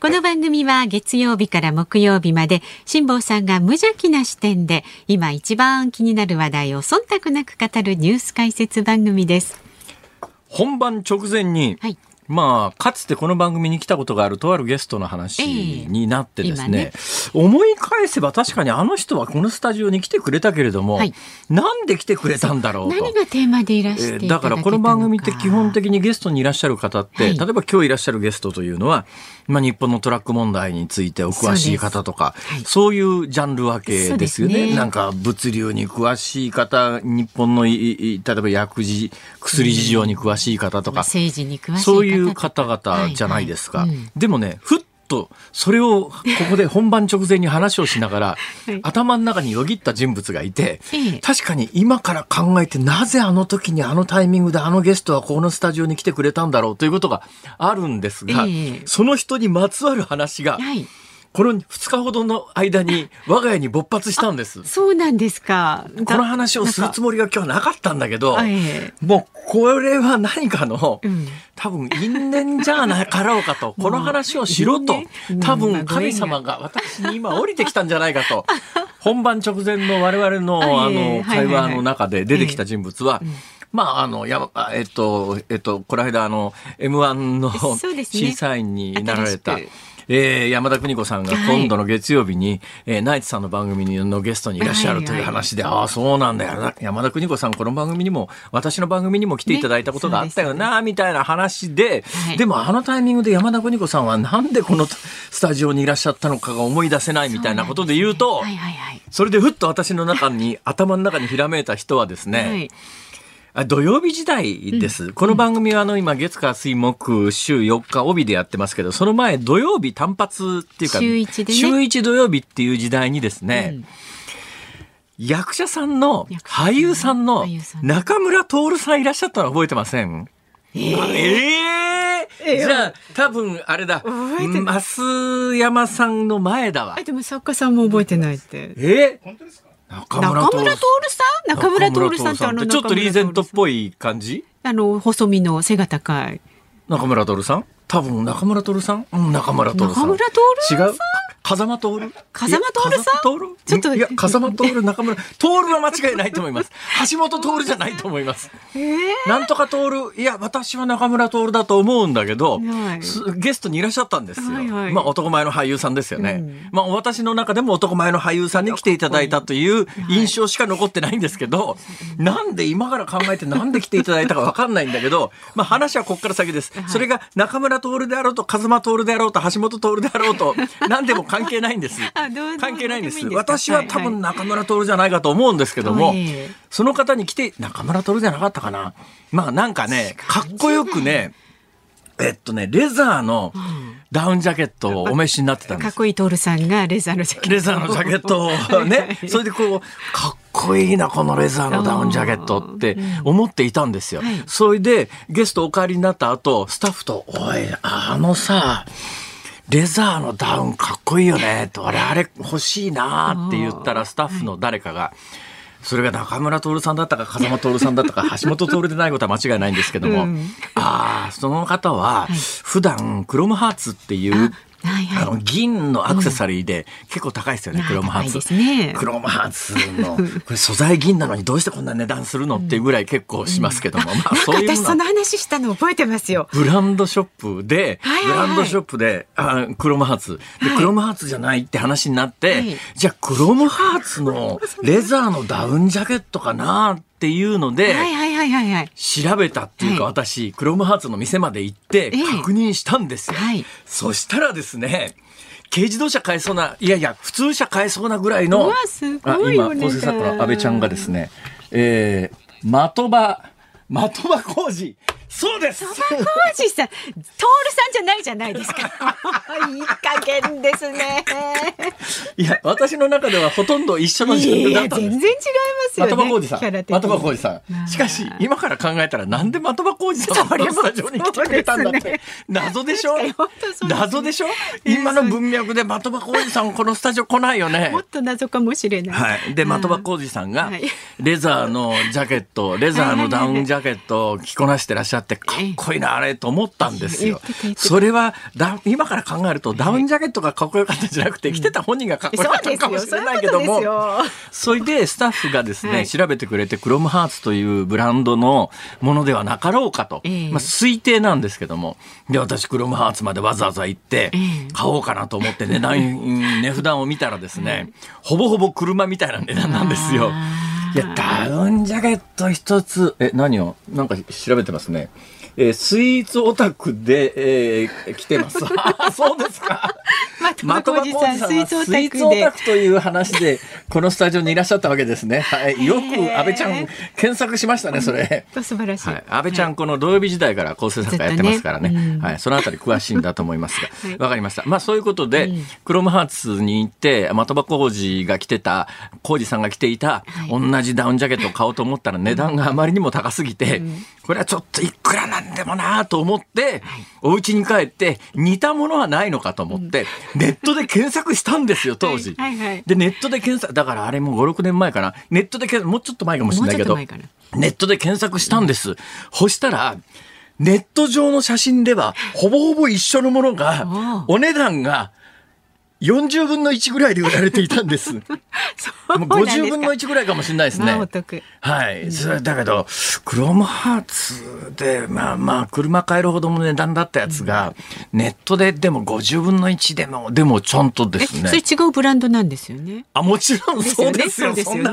この番組は月曜日から木曜日まで辛坊さんが無邪気な視点で今一番気になる話題を忖度なく語るニュース解説番組です。本番直前に、はい。まあ、かつてこの番組に来たことがあるとあるゲストの話ええになってです今ねね、思い返せば確かにあの人はこのスタジオに来てくれたけれども、はいなんで来てくれたんだろうと。何がテーマでいらしてだからこの番組って基本的にゲストにいらっしゃる方って、はい例えば今日いらっしゃるゲストというのは、まあ、日本のトラック問題についてお詳しい方とかそう,、はい。いうジャンル分けですよね。なんか物流に詳しい方日本のいい例えば薬事薬事情に詳しい方とか、政治に詳しい方そういう方々じゃないですか。でもね、ふっと、それをここで本番直前に話をしながら、はい。頭の中によぎった人物がいて、ええ。確かに今から考えてなぜあの時にあのタイミングであのゲストはこのスタジオに来てくれたんだろうということがあるんですが、ええ。その人にまつわる話が、はい。この2日ほどの間に我が家に勃発したんです。そうなんですか。この話をするつもりが今日はなかったんだけど、ええ。もうこれは何かの、うん。多分因縁じゃなかろうかと、この話をしろと多分神様が私に今降りてきたんじゃないかと、本番直前の我々のあはいのはい会話の中で出てきた人物はまあ、あの、やま、あえっと、えっと、この間、あの、M1 の 審査員になられたえー山田邦子さんがはい。今度の月曜日に、えーナイツさんの番組のゲストにいらっしゃるという話で、ああ、そうなんだよ。山田邦子さん、この番組にも、私の番組にも来ていただいたことがあったよな、みたいな話で、はい。でもあのタイミングで山田邦子さんはなんでこのスタジオにいらっしゃったのかが思い出せないみたいなことで言うと、はいはいはい。それでふっと私の中に、頭の中にひらめいた人はですね、はい。あ土曜日時代です。この番組はあの今月火水木週4日帯でやってますけど、その前土曜日単発っていうか、週一でね。週一土曜日っていう時代にですね、うん。役者さんの俳優さんの中村徹さんいらっしゃったの覚えてません？ええじゃあ多分あれだ。増山さんの前だわ。あ、でも作家さんも覚えてないって。え中中村徹さん。中村徹さん？ってあのちょっとリーゼントっい。ぽい感じ？あの、細身の背が高い。中村徹さん？多分中村徹さん？うん、中村徹さん。中村徹さん？違う？風間徹？風間徹さん？ちょっといや、風間徹、中村、徹は間違いないと思います。橋本徹じゃないと思います。ええなんとか徹、いや、私は中村徹だと思うんだけど、はい。すゲストにいらっしゃったんですよ。はいはい。まあ、男前の俳優さんですよね。うん。まあ、私の中でも男前の俳優さんに来ていただいたという印象しか残ってないんですけど、なんで今から考えてなんで来ていただいたかわかんないんだけど、まあ、話はこっから先です。はい。それが中村徹であろうと、風間徹であろうと、橋本徹であろうと、何でも関係ないんです。関係ないんです。私は多分中村徹じゃないかと思うんですけども、その方に来て、中村徹じゃなかったかな。まあなんかね、かっこよくね、えっとね、レザーのダウンジャケットをお召しになってたんです。かっこいい徹さんがレザーのジャケット。レザーのジャケットをね、それでこう、かっこいいな、このレザーのダウンジャケットって思っていたんですよ。はいそれで、ゲストお帰りになった後、スタッフと、おい、あのさ、レザーのダウンかっこいいよね、と、あれ、あれ欲しいなって言ったら、スタッフの誰かが、それが中村徹さんだったか風間徹さんだったか 橋本徹でないことは間違いないんですけども、うん。ああその方ははい。普段クロムハーツっていうはいはい。あの銀のアクセサリーで結構高いですよね、うんクロムハーツ。ね。クロムハーツの、これ素材銀なのにどうしてこんな値段するのっていうぐらい結構しますけども、まあなんかそういう私その話したの覚えてますよ。ブランドショップで、はいはいはい。ブランドショップで、あクロムハーツ。で、はい。クロムハーツじゃないって話になって、はい。じゃあクロムハーツのレザーのダウンジャケットかなっていうので、はいはいはいはいはい。調べたっていうか、はい。私、クロムハーツの店まで行ってええ。確認したんですよ。はい。そしたらですね、軽自動車買えそうな、いやいや、普通車買えそうなぐらいうの、わすあごいよね今、構成作家の安倍ちゃんがですね、えー、的場、的場工事、そうですそば浩二さん、トールさんじゃないじゃないですか。いい加減ですね。いや私の中ではほとんど一緒のいジャンルだや、ったんです全然違いますよね。的場浩二さん。的場浩二さまあん。しかし、今から考えたら、なんで的場浩二さんがこのスタジオに来てくれたんだって。謎でしょ？謎でしょ？今の文脈で的場浩二さん、このスタジオ来ないよねも。っと謎かもしれない。はい。で、的場浩二さんがはい、レザーのジャケット、レザーのダウンジャケットを着こなしてらっしゃって、かっこいいな、あれ、と思ったんですよ。それは、だ今から考えると、ダウンジャケットがかっこよかったんじゃなくて、着てた本人がかっこよそかった。かもしれないけども。それでスタッフがですね、はい。調べてくれて、クロムハーツというブランドのものではなかろうかと、ええ。まあ、推定なんですけども、で、私、クロムハーツまでわざわざ行ってええ、買おうかなと思って値段、う ん値札を見たらですね、ほぼほぼ車みたいな値段なんですよ。いや、ダウンジャケット一つ、え、何を？なんか調べてますね。えースイーツオタクで、えー来てます。あ そうですか。的場浩二さん、スイーツオタクでオタ。クという話で、このスタジオにいらっしゃったわけですね。はい。よく、安倍ちゃん、検索しましたね、それ。と素晴らしい。はい、安倍ちゃん、この土曜日時代から構成作家やってますからね。ねうんはい、そのあたり詳しいんだと思いますが。はいわかりました。まあ、そういうことで、うんクロムハーツに行って、的場浩二が着てた、浩二さんが着ていた、はい同じダウンジャケットを買おうと思ったら値段があまりにも高すぎて、うんこれはちょっといくらなんでもなと思って、お家に帰って、似たものはないのかと思って、ネットで検索したんですよ、当時。はいはいはいで、ネットで検索、だからあれもう5、6年前かな。ネットで検索、もうちょっと前かもしれないけどネットで検索したんです。そしたら、ネット上の写真では、ほぼほぼ一緒のものがお、お値段が40分の1ぐらいで売られていたんです。そうなんですか50分の1ぐらいかもしれないですねまあお。得。はい。それだけど、クロムハーツで、まあまあ、車買えるほどの値段だったやつが、ネットででも50分の1でも、でもちゃんとでえ、すね。それ違うブランドなんですよね。あ、もちろんそうですよ。ですよねそんな。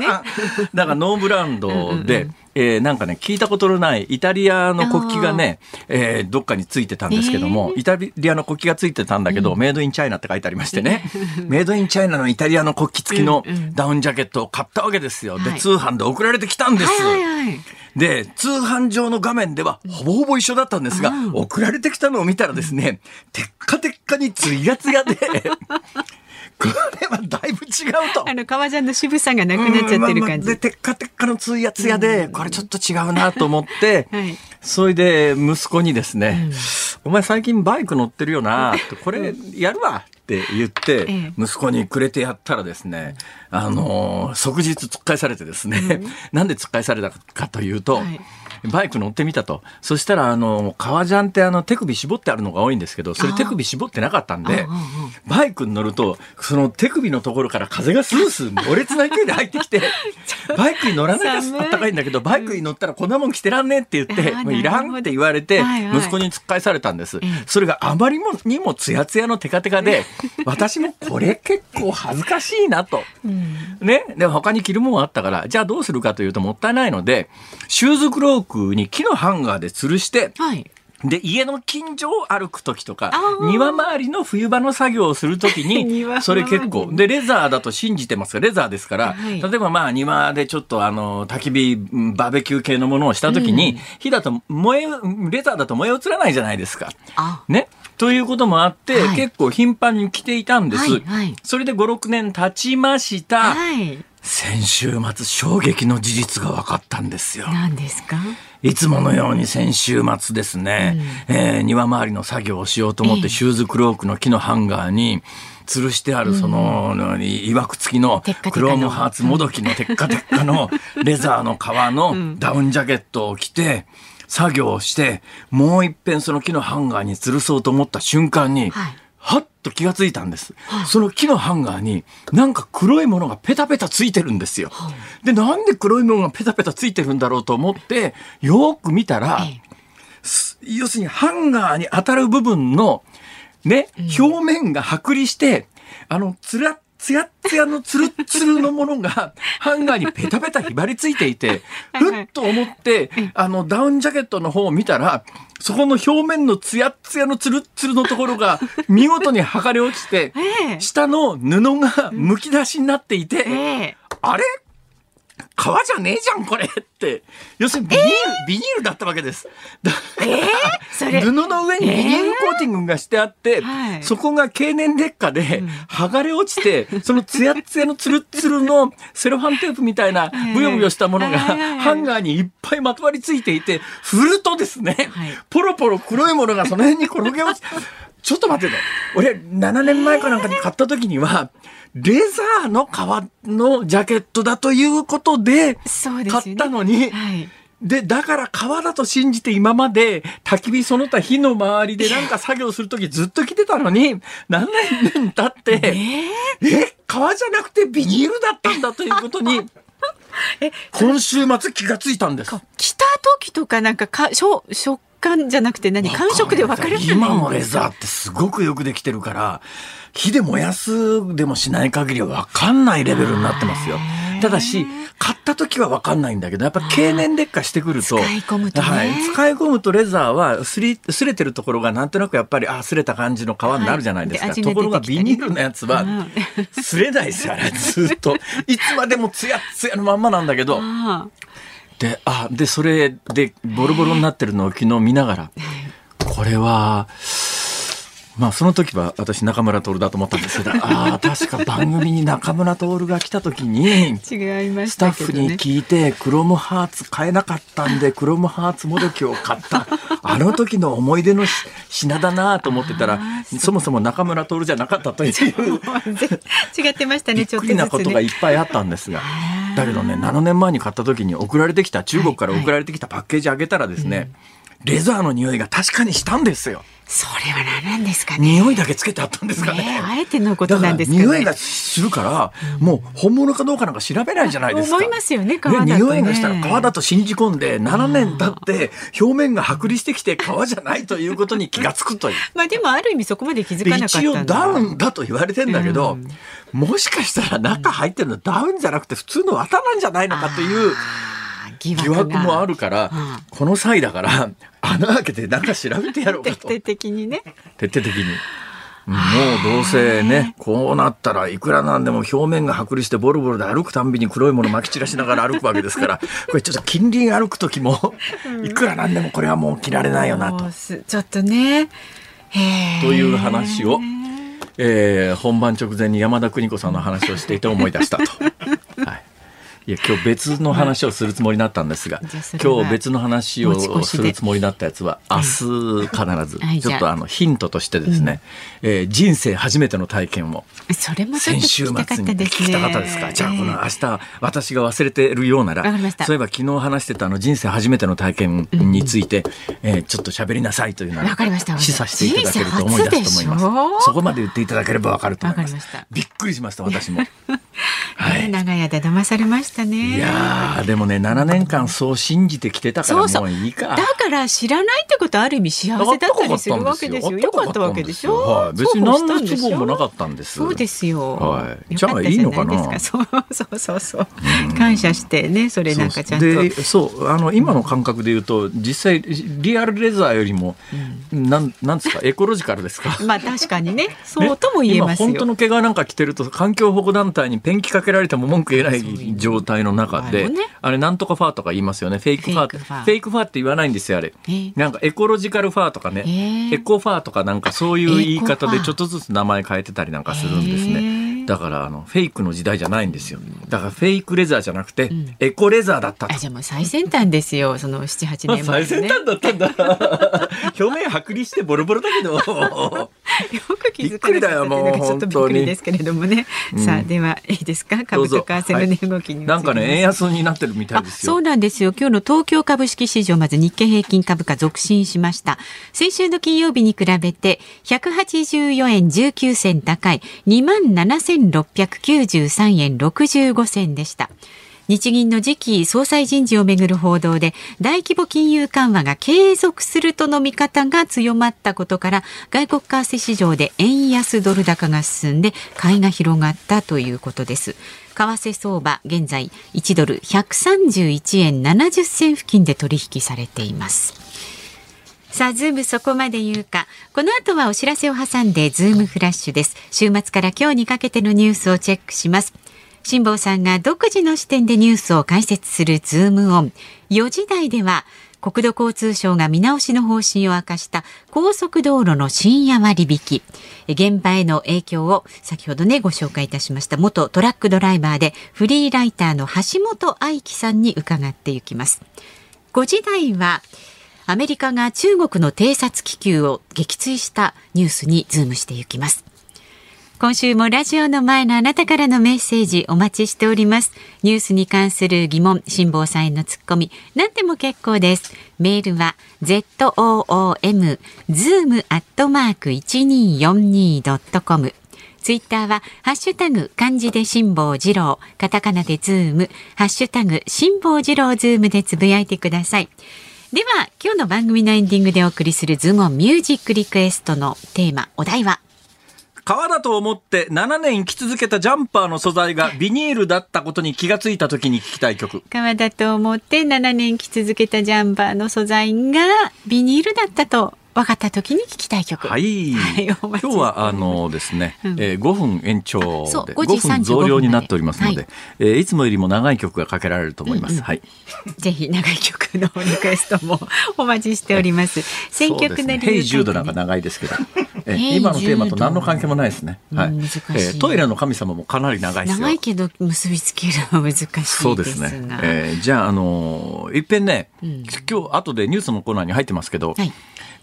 だからノーブランドで、うんうんうんえーなんかね、聞いたことのないイタリアの国旗がね、えーどっかについてたんですけども、イタリアの国旗がついてたんだけど、メイドインチャイナって書いてありましてね、メイドインチャイナのイタリアの国旗付きのうんうん。ダウンジャケットを買ったわけですよ。で、はい。通販で送られてきたんです。はいはいはい。で、通販上の画面ではほぼほぼ一緒だったんですが、うん。送られてきたのを見たらですね、テッカテッカにツヤツヤで、これはだいぶ違うと。あの、革ジャンの渋さがなくなっちゃってる感うんまあまあで、じ。テッカテッカのツヤツヤで、これちょっと違うなと思って、はい。それで息子にですね、お前最近バイク乗ってるよな、これやるわって言ってええ、息子にくれてやったらですね、あのー即日突っ返されてですね、なんで突っ返されたかというと、はいバイク乗ってみたと。そしたら、あの、革ジャンってあの手首絞ってあるのが多いんですけど、それ手首絞ってなかったんでバイクに乗ると、その手首のところから風がスースー猛烈な勢いで入ってきて、バイクに乗らないあったかいんだけど、バイクに乗ったらこんなもん着てらんねえって言って、もういらんって言われて、息子に突っ返されたんですええ。それがあまりにもツヤツヤのテカテカで、私もこれ結構恥ずかしいなと。うんね？でも他に着るものあったから、じゃあどうするかというともったいないので、シューズクロークに木のハンガーで吊るして、はい。で、家の近所を歩く時とか庭周りの冬場の作業をする時に、庭それ結構。で、レザーだと信じてますが、レザーですから、はい例えばまあ庭でちょっとあの、焚き火、うんバーベキュー系のものをした時に、火だと燃え、レザーだと燃え移らないじゃないですか。あ、ね。ということもあって、はい結構頻繁に着ていたんです。はいはいそれで5、6年経ちました。はい。先週末衝撃の事実が分かったんですよ。何ですか？いつものように先週末ですね、えー庭周りの作業をしようと思っええ。てシューズクロークの木のハンガーに吊るしてあるその、いわくつきのクロームハーツもどきのテッカテッカのレザーの革のダウンジャケットを着て、作業をして、もう一遍その木のハンガーに吊るそうと思った瞬間に、はいはっと気がついたんです。その木のハンガーになんか黒いものがペタペタついてるんですよ。で、なんで黒いものがペタペタついてるんだろうと思って、よーく見たら、ええ。要するにハンガーに当たる部分のね、表面が剥離して、あの、つら、つやっつやのつるっつるのものが、ハンガーにペタペタひばりついていて、はいはい。ふっと思って、あの、ダウンジャケットの方を見たら、そこの表面のつやっつやのつるっつるのところが、見事に剥がれ落ちて、ええ。下の布がむき出しになっていて、ええ。あれ？革じゃねえじゃんこれって。要するにビニール、ビニールだったわけです。だ それ。布の上にビニールコーティングがしてあって、はい。そこが経年劣化で剥がれ落ちて、そのツヤッツヤのツルッツルのセロハンテープみたいなブヨブヨしたものがハンガーにいっぱいまとわりついていて、振るとですね、はい。ポロポロ黒いものがその辺に転げ落ち ちょっと待ってね。俺、7年前かなんかに買った時には、レザーの革のジャケットだということで、買ったのに、はい。で、だから革だと信じて今まで焚き火その他火の周りでなんか作業するときずっと着てたのに、何年経って、え。革じゃなくてビニールだったんだということに、今週末気がついたんです。着た時とかなんかかしょ食感じゃなくて何感触で分かる今のレザーってすごくよくできてるから、火で燃やすでもしない限りは分かんないレベルになってますよ。ただし、買った時は分かんないんだけど、やっぱ経年劣化してくると、使い込むとね。はい、使い込むとレザーはすり、すれてるところがなんとなくやっぱり、あ、すれた感じの皮になるじゃないですか。はいところがビニールのやつは、すれないですよ、あれ。ずっと。いつまでもツヤッツヤのまんまなんだけど、あで、あ、で、それでボロボロになってるのを昨日見ながら、これは、まあその時は私中村徹だと思ったんですけど、ああ、確か番組に中村徹が来た時に、あ違いましスタッフに聞いて、クロムハーツ買えなかったんで、クロムハーツもどきを買った。あの時の思い出のし品だなと思ってたら、そもそも中村徹じゃなかったという。違ってましたびっねちょっとずつくりなことがねいっぱいあったんですが。だけどね、7年前に買った時に送られてきた、中国から送られてきたパッケージ開けたらですね、レザーの匂いが確かにしたんですよ。それは何なんですかね匂いだけつけてあったんですかね。ねあえてのことなんですかね匂いがするから、もう本物かどうかなんか調べないじゃないですか。思いますよね皮だとね匂いがしたら皮だと信じ込んで、7年経って表面が剥離してきて皮じゃないということに気がつくという。まあでもある意味そこまで気づでかなかった一応ダウンだと言われてんだけど、うんもしかしたら中入ってるのダウンじゃなくて普通の綿なんじゃないのかという疑疑惑もあるから、うん。この際だから 穴開けて中調べてやろうかと。徹底的にね。徹底的に。もうどうせね、こうなったらいくらなんでも表面が剥離してボロボロで歩くたんびに黒いもの撒き散らしながら歩くわけですから、これちょっと近隣歩く時も、いくらなんでもこれはもう着られないよなと。ちょっとね。という話をえー本番直前に山田邦子さんの話をしていて思い出したと。はいいや今日別の話をするつもりだったんですが 今日別の話をするつもりだったやつは明日必ずはい。ちょっとあ。のヒントとしてですね、えー人生初めての体験を。先週末に聞きたかったですか？じゃあこの明日私が忘れてるようならそういえば昨日話してたあの人生初めての体験について、えーちょっと喋りなさいというのわかりました示唆していただけると思い出すと思います。そこまで言っていただければわかると思います。びっくりしました私も。はねい。長屋で騙されましたねいやーでもね7年間そう信じてきてたからもういいか。だから知らないってことはある意味幸せだったりするわけですよ。よかったわけでしょ？はい、別に何の都合もなかったんです。そうですよ。はいじゃあいいのかな？そうそうそうそう。感謝してね、それなんかちゃんと。でそうあの今の感覚で言うと実際リアルレザーよりも、なんなんですか？エコロジカルですか？まあ確かにね、そうとも言えますよ。今本当の毛がなんか着てると環境保護団体にペンキかけられても文句言えない状態の中であれなんとかファーとか言いますよね。フェイクファーってフェイクファー。って言わないんですよあれ。えー。なんかエコロジカルファーとかね。えー。エコファーとかなんかそういう言い方でちょっとずつ名前変えてたりなんかするんですへねーだからあのフェイクの時代じゃないんですよだからフェイクレザーじゃなくてエコレザーだったとあじゃあもう最先端ですよ。その七八まあ年前 最。先端だったんだ。表面剥離してボロボロだけど。よく気づかなかったちょっとびっくりですけれどもね。さあではいいですか？ど株と為替の値動きに移りますなんかね、円安になってるみたいあですよ。そうなんですよ。今日の東京株式市場、まず日経平均株価続伸しました。先週の金曜日に比べて、184円19銭高い、2693円65銭でした。日銀の次期総裁人事をめぐる報道で大規模金融緩和が継続するとの見方が強まったことから外国為替市場で円安ドル高が進んで買いが広がったということです為替相場現在1ドル131円70銭付近で取引されていますさあ、ズームそこまで言うか。この後はお知らせを挟んで、ズームフラッシュです。週末から今日にかけてのニュースをチェックします。辛坊さんが独自の視点でニュースを解説するズームオン。4時台では、国土交通省が見直しの方針を明かした高速道路の深夜割引現場への影響を先ほどねご紹介いたしました元トラックドライバーでフリーライターの橋本愛喜さんに伺っていきます5時台はアメリカが中国の偵察気球を撃墜したニュースにズームしていきます今週もラジオの前のあなたからのメッセージお待ちしております。ニュースに関する疑問、辛坊さんへのツッコミ、何でも結構です。メールは zoom zoom アットマーク 1242.com ツイッターは、ハッシュタグ、漢字で辛坊治郎、カタカナでズーム、ハッシュタグ、辛坊治郎ズームでつぶやいてください。では、今日の番組のエンディングでお送りするズゴミュージックリクエストのテーマ、お題は革だと思って7年生き続けたジャンパーの素材がビニールだったことに気がついた時に聞きたい曲。革だと思って7年生き続けたジャンパーの素材がビニールだったと分かった時に聞きたい曲。はい。はい、今日はあのですね、うん、えー、5分延長で5分増量になっておりますので、はいえー、いつもよりも長い曲がかけられると思います。うんうん、はい。ぜひ長い曲のリクエストもお待ちしております。選曲の理由、ね、ヘイジュードなんか長いですけど、えー、今のテーマと何の関係もないですね。はい。難しい、えー、トイレの神様もかなり長いです長いけど結びつけるのは難しいそうですね。えー、じゃああのー、いっぺんね、うん、今日後でニュースのコーナーに入ってますけど。はい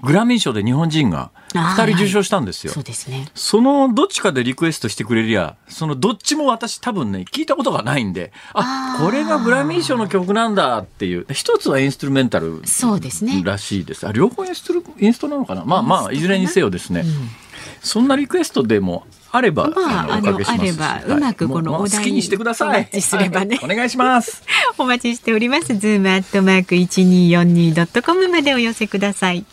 グラミー賞で日本人が2人受賞したんですよ。そうですね。そのどっちかでリクエストしてくれりゃ、そのどっちも私多分ね、聞いたことがないんで、あ、これがグラミー賞の曲なんだっていう、一つはインストゥルメンタルそうですねらしいです。あ、両方インストインストなのかな？まあまあ、いずれにせよですね。うん、そんなリクエストでもあれば、まあ、あの、あれば、うまくこのお題にしてください。お待ちすればね、はい、お願いします。お待ちしております。ズームアットマーク一二四二ドットコムまでお寄せください。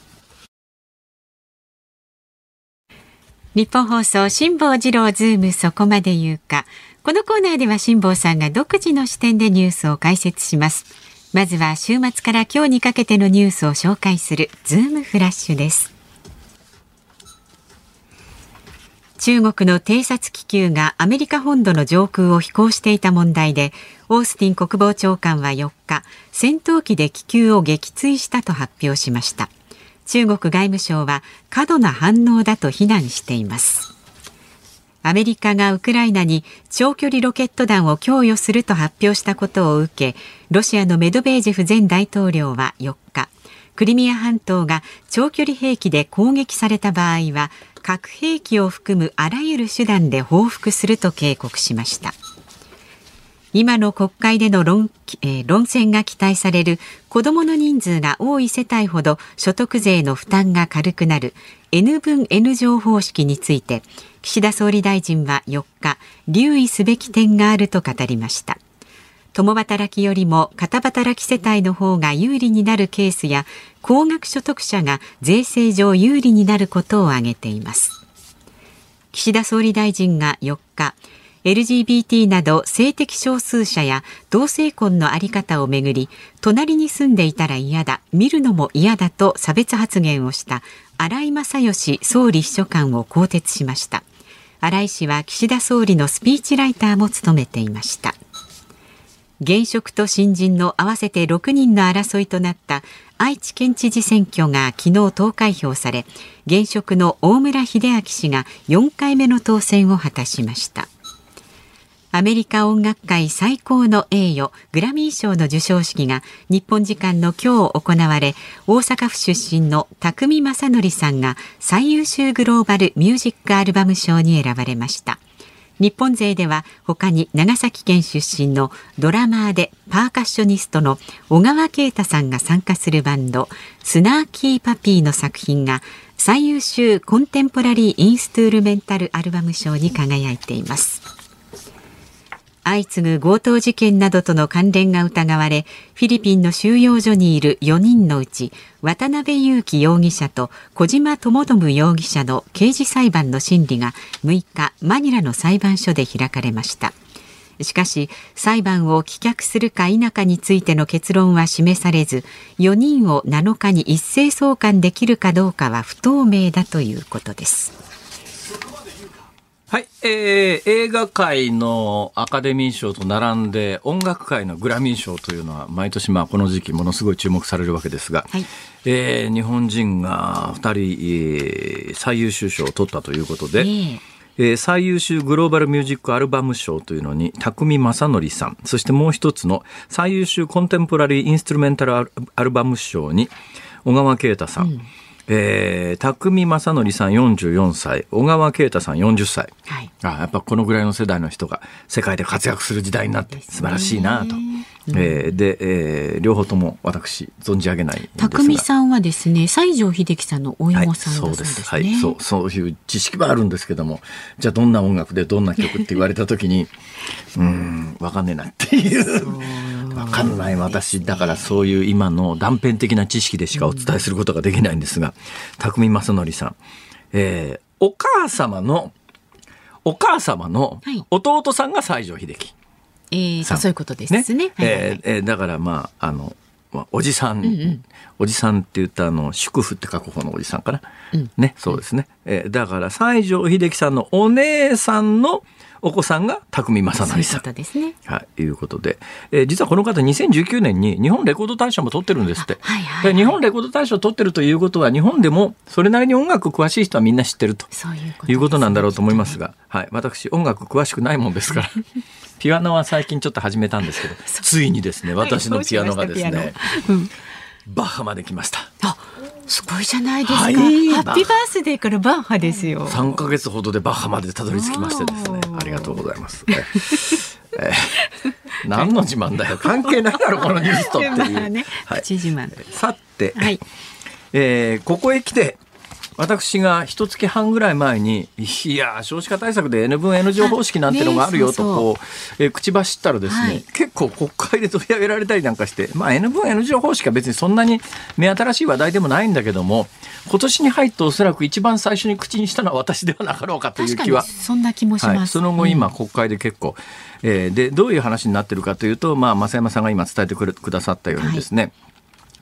ニッポン放送辛坊治郎ズームそこまで言うか。このコーナーでは辛坊さんが独自の視点でニュースを解説します。まずは週末から今日にかけてのニュースを紹介するズームフラッシュです。中国の偵察気球がアメリカ本土の上空を飛行していた問題で、オースティン国防長官は4日、戦闘機で気球を撃墜したと発表しました。中国外務省は過度な反応だと非難しています。アメリカがウクライナに長距離ロケット弾を供与すると発表したことを受けロシアのメドベージェフ前大統領は4日クリミア半島が長距離兵器で攻撃された場合は核兵器を含むあらゆる手段で報復すると警告しました。今の国会での論,、えー、論戦が期待される子どもの人数が多い世帯ほど所得税の負担が軽くなる N 分 N 乗方式について岸田総理大臣は4日留意すべき点があると語りました。共働きよりも片働き世帯の方が有利になるケースや高額所得者が税制上有利になることを挙げています。岸田総理大臣が4日 LGBT など性的少数者や同性婚のあり方をめぐり隣に住んでいたら嫌だ見るのも嫌だと差別発言をした荒井正義総理秘書官を更迭しました。荒井氏は岸田総理のスピーチライターも務めていました。現職と新人の合わせて6人の争いとなった愛知県知事選挙が昨日投開票され現職の大村秀明氏が4回目の当選を果たしました。アメリカ音楽界最高の栄誉グラミー賞の授賞式が日本時間の今日行われ大阪府出身の匠正則さんが最優秀グローバルミュージックアルバム賞に選ばれました。日本勢では他に長崎県出身のドラマーでパーカッショニストの小川啓太さんが参加するバンドスナーキーパピーの作品が最優秀コンテンポラリーインストゥールメンタルアルバム賞に輝いています。相次ぐ強盗事件などとの関連が疑われフィリピンの収容所にいる4人のうち渡辺裕樹容疑者と小島智信容疑者の刑事裁判の審理が6日マニラの裁判所で開かれました。しかし裁判を棄却するか否かについての結論は示されず4人を7日に一斉送還できるかどうかは不透明だということです。はい、えー、映画界のアカデミー賞と並んで音楽界のグラミー賞というのは毎年まあこの時期ものすごい注目されるわけですが、はい。えー日本人が2人、えー最優秀賞を取ったということで、ええ。えー最優秀グローバルミュージックアルバム賞というのに匠正則さんそしてもう一つの最優秀コンテンポラリーインストゥルメンタルアルアルバム賞に小川慶太さん、えー匠正則さん44歳小川慶太さん40歳はい。あやっぱこのぐらいの世代の人が世界で活躍する時代になって素晴らしいなと。えーで、えー両方とも私存じ上げないんですが匠さんはですね、西城秀樹さんのおはい、芋さんだそうですね。はい、そう、そういう知識はあるんですけども、じゃあどんな音楽でどんな曲って言われた時に、うーん、わかんねえなっていう。わかんない。私、だからそういう今の断片的な知識でしかお伝えすることができないんですが、匠正則さん、えーお母様の、お母様のはい。弟さんが西城秀樹。えーそういうことですね。はいはいはい。えーえーだからまああの、まあ、おじさん、おじさんって言ったあの祝福って書く方のおじさんかな、ねそうですね、えーだから西城秀樹さんのお姉さんのお子さんが匠正そういうこ則さんとですね。はい、いうことで、えー実はこの方2019年に日本レコード大賞も取ってるんですって。あはいはいはい。で日本レコード大賞取ってるということは日本でもそれなりに音楽詳しい人はみんな知ってると。そういうこということなんだろうと思いますが、はい、私音楽詳しくないもんですから。ピアノは最近ちょっと始めたんですけど、ついにですね、私のピアノがですはいししうん、バッハまで来ました。あ、すごいじゃないですか。はいハッピーバースデーからバッハですよ。3ヶ月ほどでバッハまでたどり着きましてですねありがとうございます。何の自慢だよ。関係ないだろ、このニュースとっていう。まあね、はい自慢。さて、はい。えーここへ来て、私が一月半ぐらい前に、いやー、少子化対策で N 分 N 乗方式なんてのがあるよと、こう、えー口走ったらですね、はい。結構国会で取り上げられたりなんかして、まあ N 分 N 乗方式は別にそんなに目新しい話題でもないんだけども、今年に入っておそらく一番最初に口にしたのは私ではなかろうかという気はにそんな気もしはい、ます。その後今国会で結構、えーでどういう話になってるかというと、まあ、増山さんが今伝えてくれくださったようにですね、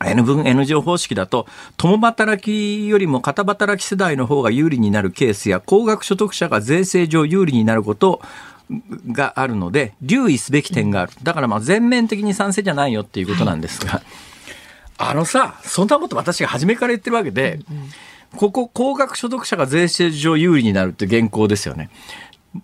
N 分 N 乗方式だと共働きよりも片働き世代の方が有利になるケースや高額所得者が税制上有利になることがあるので留意すべき点がある。だからまあ全面的に賛成じゃないよっていうことなんですが、あのさそんなこと私が初めから言ってるわけで、ここ高額所得者が税制上有利になるって原稿ですよね。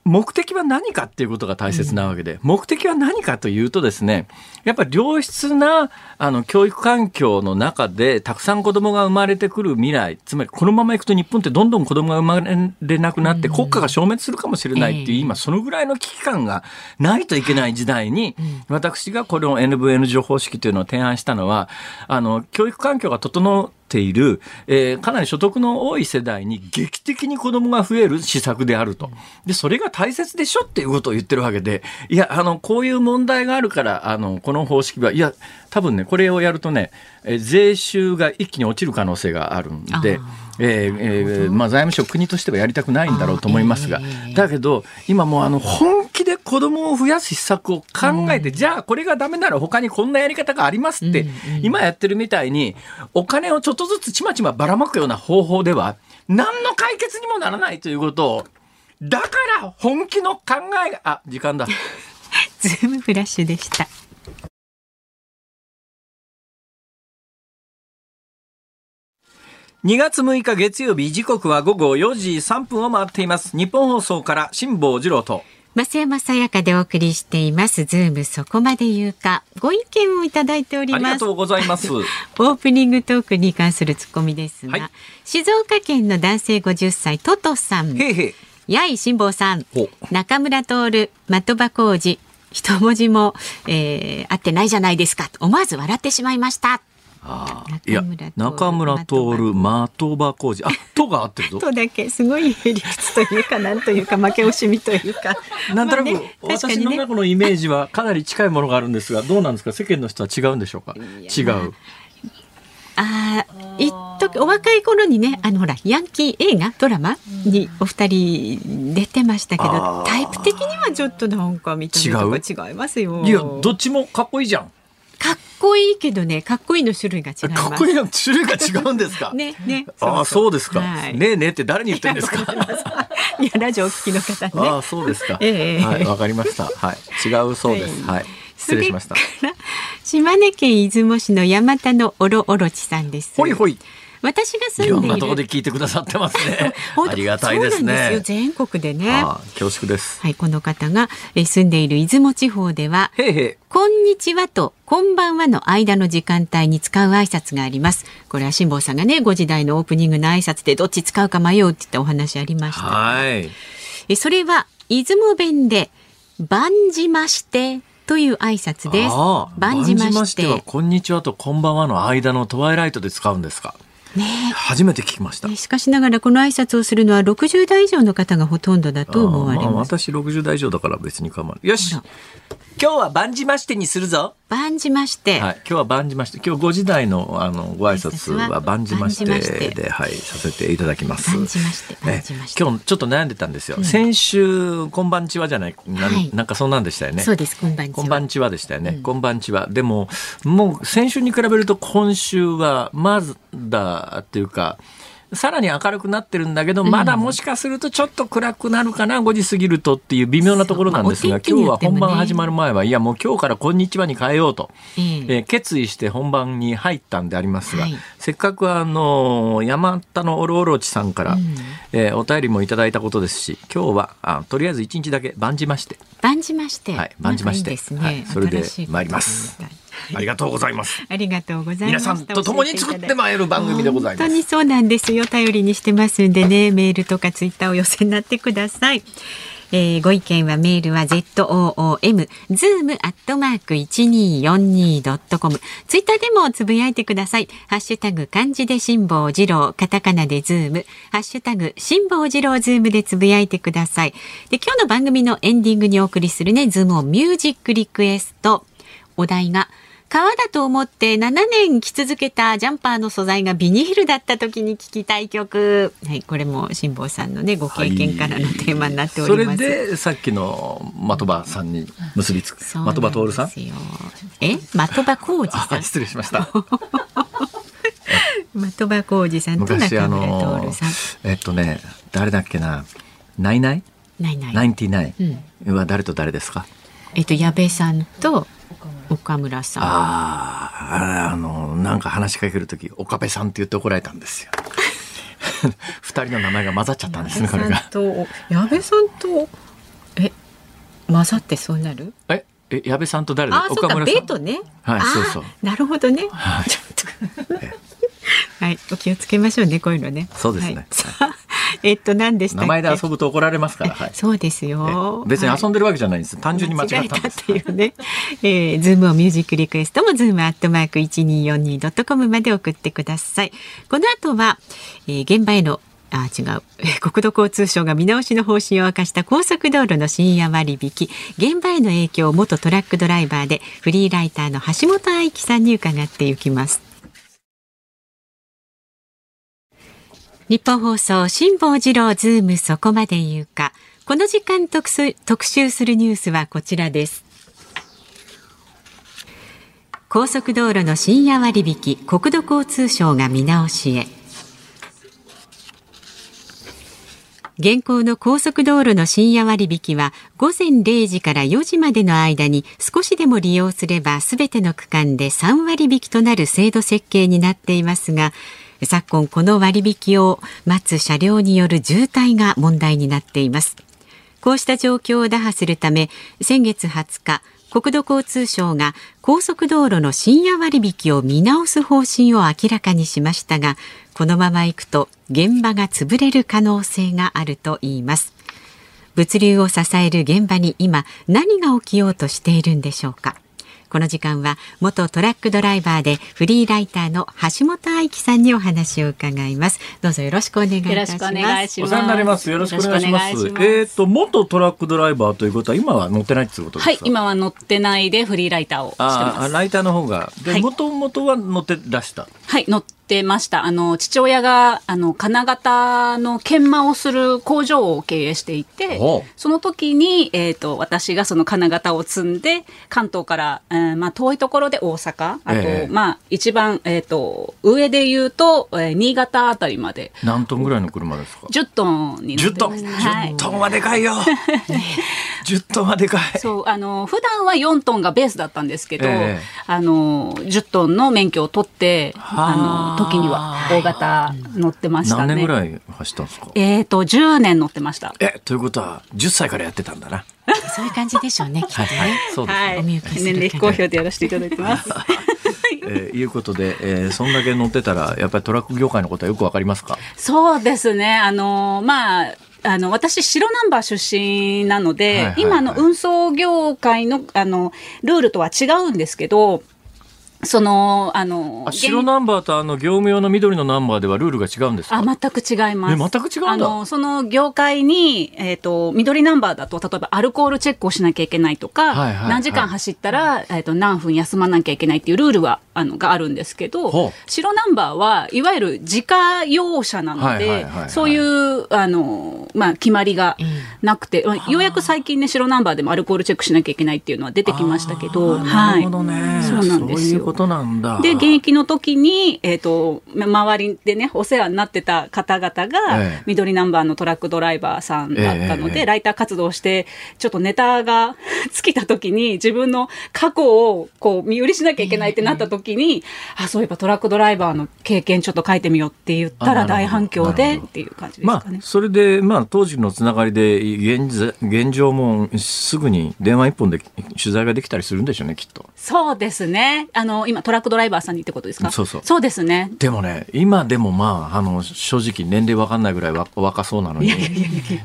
目的は何かっていうことが大切なわけで、目的は何かというとですね、やっぱり良質なあの教育環境の中でたくさん子供が生まれてくる未来、つまりこのままいくと日本ってどんどん子供が生まれなくなって国家が消滅するかもしれないっていう、ええ。今そのぐらいの危機感がないといけない時代に、私がこの NVN 情報式というのを提案したのは、あの、教育環境が整ている、えーかなり所得の多い世代に劇的に子供が増える施策であると。で、それが大切でしょっていうことを言ってるわけで、いや、あの、こういう問題があるから、あの、この方式は、いや、多分ね、これをやるとね、えー税収が一気に落ちる可能性があるんで、えーえーまあ、財務省国としてはやりたくないんだろうと思いますが、だけど今もうあの本気で子供を増やす施策を考えて、じゃあこれがダメなら他にこんなやり方がありますって、今やってるみたいにお金をちょっとずつちまちまばらまくような方法では何の解決にもならないということをだから本気の考えがあ時間だ。ズームフラッシュでした。2月6日月曜日時刻は午後4時3分を回っています。ニッポン放送から辛坊治郎と。増山さやかでお送りしています。ズームそこまで言うか。ご意見をいただいております。ありがとうございます。オープニングトークに関するツッコミですが、はい。静岡県の男性50歳トトさん。へいへい。やい辛坊さん。ほ仲村トオル的場浩司。一文字も、えー、合ってないじゃないですか。と思わず笑ってしまいましたあー。いや中村徹的場浩二。あ「と」が合ってるぞ。とだけすごい理屈というかなんというか負け惜しみというか。なんとなく、まあね私の中のイメージはかなり近いものがあるんですがどうなんですか？世間の人は違うんでしょうか？違う。ああ一時お若い頃にねあのほらヤンキー映画ドラマにお二人出てましたけどタイプ的にはちょっとなんか見た目とか違いますよ。いやどっちもかっこいいじゃんかっこいいけどね、かっこいいの種類が違います。かっこいいの種類が違うんですか？ね、ね。ああ、そうですか。はいねえねえって誰に言ってんですか？いや、ラジオお聞きの方ね。ああ、そうですか。ええはい、わかりました。はい、違うそうです。はい、失礼しました。島根県出雲市の山田のおろおろちさんです。ほいほい。私が住んでいる。んなところで聞いてくださってますね ありがたいですね。ですよ全国でね。恐縮です。はい、この方がえー住んでいる出雲地方では。こんにちはとこんばんはの間の時間帯に使う挨拶があります。これは辛坊さんがね、5時台のオープニングの挨拶でどっち使うか迷うって言ったお話ありました。はい。えそれは出雲弁で、万じましてという挨拶です。万じまして。は、こんにちはとこんばんはの間のトワイライトで使うんですか？ね初めて聞きましたえ。しかしながらこの挨拶をするのは60代以上の方がほとんどだと思われああまあます。私60代以上だから別に構わない。よし。今日は万じましてにするぞ。万じまして。はい、今日は万じまして、今日5時台のあのご挨拶は万じましてで、はい、させていただきます。万じまして。万ねじまして。今日ちょっと悩んでたんですよ。先週、こんばんちはじゃない、なんはいなんかそんなんでしたよね。そうです、こんばんちは。こんばんちはでしたよね。うんこんばんちは。でも、もう先週に比べると今週はまだっていうか、さらに明るくなってるんだけど、まだもしかするとちょっと暗くなるかな、5時過ぎるとっていう微妙なところなんですが、今日は本番始まる前は、いやもう今日からこんにちはに変えようと、え決意して本番に入ったんでありますが、はい。せっかくあの山田のおろおろちさんから、うん。えーお便りもいただいたことですし、今日はあとりあえず一日だけ番じまして、万じまして。はい万じまして。はいそれで参りますありがとうございます。ありがとうございます。皆さんと共に作ってまいる番組でございます。本当にそうなんですよ。頼りにしてますんでね、メールとかツイッターをお寄せになってください。えーご意見はメールは zoom zoom アットマーク一二四二ドットコム。ツイッターでもつぶやいてください。ハッシュタグ漢字で辛坊治郎、カタカナでズーム、ハッシュタグ辛坊治郎ズームでつぶやいてください。で今日の番組のエンディングにお送りするねズームオンミュージックリクエスト。お題が革だと思って7年着続けたジャンパーの素材がビニールだった時に聴きたい曲。はい、これも辛坊さんのね、ご経験からのテーマになっておそれります。でさっきの的場さんに結びつく的場徹さん？え？的場浩司さあん失礼しました。的場浩司さんと仲村のトオルさん。えっとね誰だっけな？ナイナイ？ないない。ナインティナイ。うん。ンは誰と誰ですか？えっと、矢部さんと岡村さん。あああのなんか話しかける時岡部さんって言って怒られたんですよ 二人の名前が混ざっちゃったんですねこれが矢部さんと、矢部さんと、え、混ざってそうなる？ええ矢部さんと誰であ、そうか、岡村さんベートね。はいそうそうなるほどね。はいちょっと。はい、お気をつけましょうね、こういうのね。そうですね。はい。えっと、何でした名前で遊ぶと怒られますから、はい、そうですよ。え。別に遊んででるわけじゃないんです、単純に間違ったんですっていうね。えー、ズームオンミュージックリクエストもズームアットマーク一二四二ドットコムまで送ってください。この後は、えー、現場へのあ違う。え ー国土交通省が見直しの方針を明かした高速道路の深夜割引。現場への影響を元トラックドライバーでフリーライターの橋本愛喜さんに伺っていきます日本放送辛坊治郎ズームそこまで言うか。この時間特集特集するニュースはこちらです。高速道路の深夜割引国土交通省が見直しへ。現行の高速道路の深夜割引は午前0時から4時までの間に少しでも利用すればすべての区間で3割引となる制度設計になっていますが昨今この割引を待つ車両による渋滞が問題になっています。こうした状況を打破するため先月20日国土交通省が高速道路の深夜割引を見直す方針を明らかにしましたがこのままいくと現場が潰れる可能性があるといいます物流を支える現場に今何が起きようとしているんでしょうかこの時間は元トラックドライバーでフリーライターの橋本愛樹さんにお話を伺いますどうぞよろしくお願いいたしますよろしくお願いします。お世話になります。よろしくお願いします。よろしくお願いしえっ、と、元トラックドライバーということは、今は乗ってないっていうことですか？はい、今は乗ってないでフリーライターをしてああ、ます。ライターの方が。で、はいもともとは乗ってらした？はい、乗っってました。あの、父親が、あの、金型の研磨をする工場を経営していてその時に、えっ、と、私がその金型を積んで、関東から、えーまあ、遠いところで大阪、あと、ええ。まあ、一番、えっ、と、上で言うと、えー新潟あたりまで、何トンぐらいの車ですか？10トンになっ10トンてます。はい。10トンはでかいよ。10トンはでかい。そう、あの、普段は4トンがベースだったんですけど、ええ。あの、10トンの免許を取って、はあ。あの、時には大型乗ってましたね。何年ぐらい走ったんですか？えっ、と、10年乗ってました。えということは10歳からやってたんだなそういう感じでしょうね、きっとはいはいね。そうですね、はい。年齢非公表でやらせていただいてます。えーいうことで、えーそんだけ乗ってたらやっぱりトラック業界のことはよくわかりますか？そうですね。あの、まあ、あの、私、白ナンバー出身なので、はいはいはい今の運送業界の、あの、ルールとは違うんですけど、その、あの、あ白ナンバーとあの業務用の緑のナンバーではルールが違うんですか？あ、全く違います。え全く違うんだ。あの、その業界に、えっ、と、緑ナンバーだと、例えばアルコールチェックをしなきゃいけないとか、はいはいはい。何時間走ったら、えっ、と、何分休まなきゃいけないっていうルールは、あの、があるんですけほどう、白ナンバーは、いわゆる自家用車なのはいはいではいはい、そういう、あの、まあ、決まりがなくて、まあようやく最近ね、白ナンバーでもアルコールチェックしなきゃいけないっていうのは出てきましたけど、はい。るほどね、そうなんですよことなんだ。で、現役の時に、えっ、と、ま周りでね、お世話になってた方々が、ええ。緑ナンバーのトラックドライバーさんだったので、ええライター活動をして、ちょっとネタが 尽きた時に、自分の過去を、こう、見売りしなきゃいけないってなった時に、あ、そういえばトラックドライバーの経験ちょっと書いてみようって言ったら大反響でっていう感じですまかね。あ、それで、まあ、当時のつながりで現在現状もすぐに電話一本で取材ができたりするんでしょうねきっと。そうですね。あの、今、トラックドライバーさんにってことですか？そうそう。そうですね。でもね今でもまああの正直年齢わかんないぐらいわ若そうなのに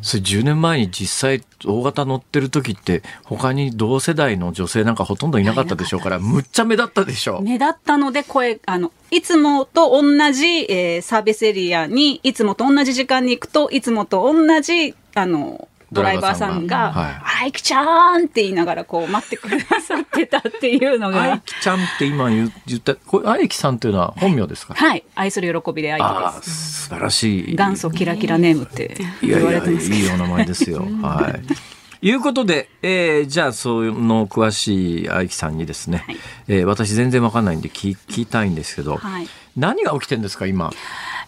それ10年前に実際大型乗ってる時って他に同世代の女性なんかほとんどいなかったでしょうからむっちゃ目立ったでしょう、目立ったので声、あの、いつもと同じ、えーサービスエリアに、いつもと同じ時間に行くと、いつもと同じ、あの、ドライバーさんが、あいきちゃんって言いながらこう待ってくださってたっていうの愛が、きちゃんって今言言ったこれ愛きさんっていうのは本名ですか、はい、愛する喜びで愛ああです。素晴らしい元祖キラキラネームっていやい言われてやますけど。いいお名前ですよ。はい。いうことで、えーじゃあ、その詳しい愛樹さんにですね、はいえー私全然わかんないんで聞聞きたいんですけど、はい何が起きてんですか、今？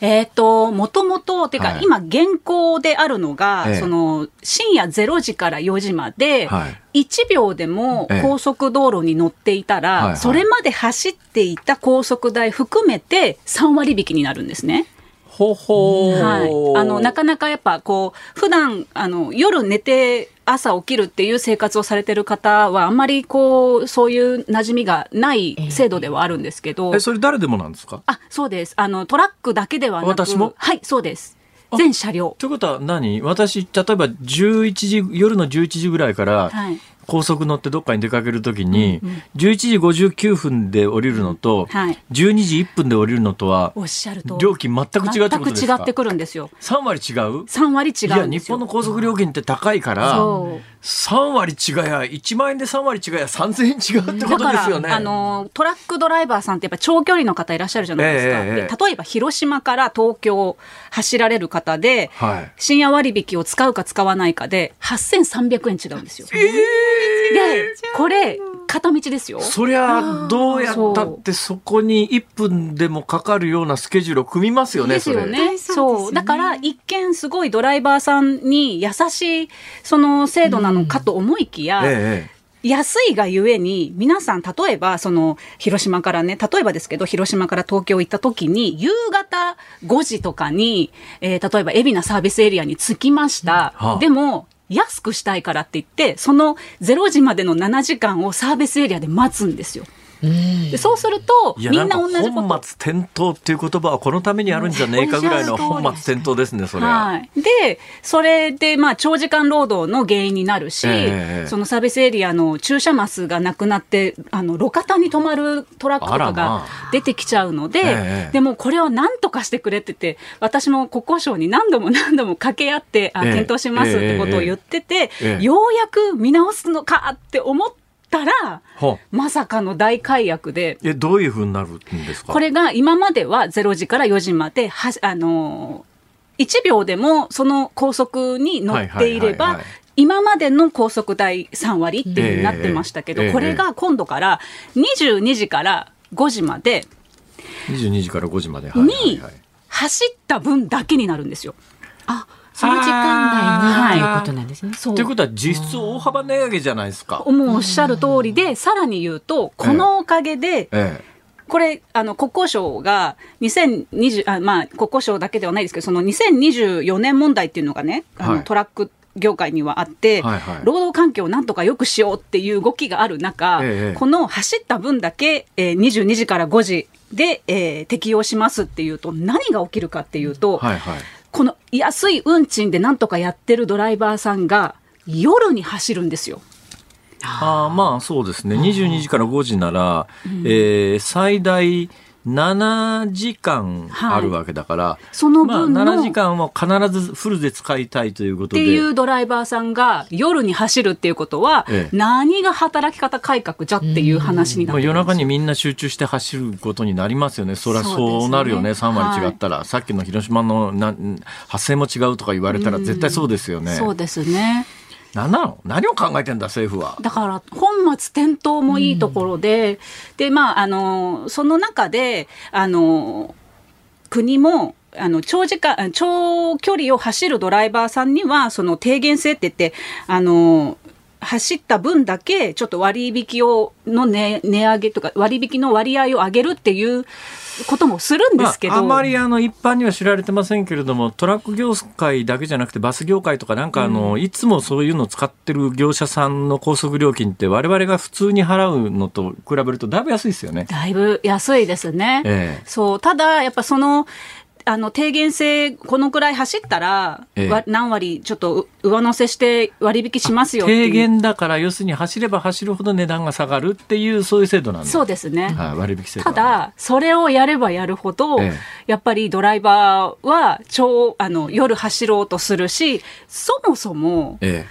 えっ、と、もともと、てか、はい。今、現行であるのが、ええ。その、深夜0時から4時まで、はい。1秒でもええ。高速道路に乗っていたら、はいはい。それまで走っていた高速代含めて3割引きになるんですね。ほほー。はい。あの、なかなかやっぱこう、普段、あの、夜寝て朝起きるっていう生活をされてる方は、あんまりこう、そういう馴染みがない制度ではあるんですけど、え、それ誰でもなんですか？あ、そうです。あの、トラックだけではなく私も？はい、そうです。全車両。ということは何？私、例えば11時、夜の11時ぐらいから、はい。高速乗ってどっかに出かけるときに、11時59分で降りるのと、はい12時1分で降りるのとは、おっしゃると。料金全く違うってことですか全く違ってくるんですよ。3割違う？3割違いや、うんですよ。日本の高速料金って高いから、そう。3割違や、1万円で3割違や、3000円違うってことですよね。あの、トラックドライバーさんってやっぱ長距離の方いらっしゃるじゃないですか。ええええで例えば広島から東京走られる方で、はい深夜割引を使うか使わないかで、8300円違うんですよ。で、これ、片道ですよ。そりゃ、どうやったってそこに1分でもかかるようなスケジュールを組みますよね、ですよそれ。ね。そそううですよねだから、一見すごいドライバーさんに優しい、その制度なのかと思いきや、ええ安いがゆえに、皆さん、例えば、その、広島からね、例えばですけど、広島から東京行った時に、夕方5時とかに、えー例えば、海老名サービスエリアに着きました。はあでも、安くしたいからって言って、その0時までの7時間をサービスエリアで待つんですよ。でそうすると、いや、みなんな同じこと。本末転倒っていう言葉はこのためにあるんじゃねえかぐらいの本末転倒ですね、それは。は。い。で、それで、まあ、長時間労働の原因になるし、ええそのサービスエリアの駐車マスがなくなって、あの、路肩に止まるトラックとかが出てきちゃうので、ええでもこれを何とかしてくれって言って、私も国交省に何度も何度も掛け合って、あ、ええ検討しますってことを言ってて、ええ。ようやく見直すのかって思っったら、ほまさかの大解約で、え、どういうふうになるんですか？これが今までは0時から4時まで、はあのー、1秒でもその高速に乗っていればはいはいはいはい、今までの高速代3割っていうふうになってましたけど、ええこれが今度から22時から5時まで ?22 時から5時まで。にはい走った分だけになるんですよ。あ、その時間内にということなんですね。ということは実質大幅値上げじゃないですか。もうおっしゃる通りで、さらに言うと、このおかげで、えこれ、あの、国交省が2020、あまあ、国交省だけではないですけど、その2024年問題っていうのがね、あのはい。トラック業界にはあって、はいはい。労働環境をなんとか良くしようっていう動きがある中、ええこの走った分だけ、えー22時から5時で、えー適用しますっていうと、何が起きるかっていうと、えはいはい。この安い運賃でなんとかやってるドライバーさんが、夜に走るんですよ。ああまあそうですね。22時から5時なら、えー最大7時間あるわけだから、その分のまあ、7時間は必ずフルで使いたいということで。っていうドライバーさんが夜に走るっていうことは、ええ何が働き方改革じゃっていう話になまあ、って夜中にみんな集中して走ることになりますよね。そりゃそうなるよね。3割違ったら。さっきの広島のな発生も違うとか言われたら絶対そうですよね。そうですね。何なの？何を考えてんだ政府は。だから本末転倒もいいところで、でまああのその中であの国もあの長時間長距離を走るドライバーさんにはその低減制って言ってあの走った分だけちょっと割引をの値値上げとか割引の割合を上げるっていうこともするんですけど、まあ、あまりあの一般には知られてませんけれどもトラック業界だけじゃなくてバス業界とかなんかあの、いつもそういうのを使ってる業者さんの高速料金って我々が普通に払うのと比べるとだいぶ安いですよね。だいぶ安いですね。ええそう。ただ、やっぱその、あの、低減制、このくらい走ったら、ええ。わ何割ちょっとう上乗せして割引しますよ。低減だから要するに走れば走るほど値段が下がるっていうそういう制度なんですそうですね。はい、割引制度。ただ、それをやればやるほど、ええ。やっぱりドライバーは超、あの、夜走ろうとするし、そもそも、え。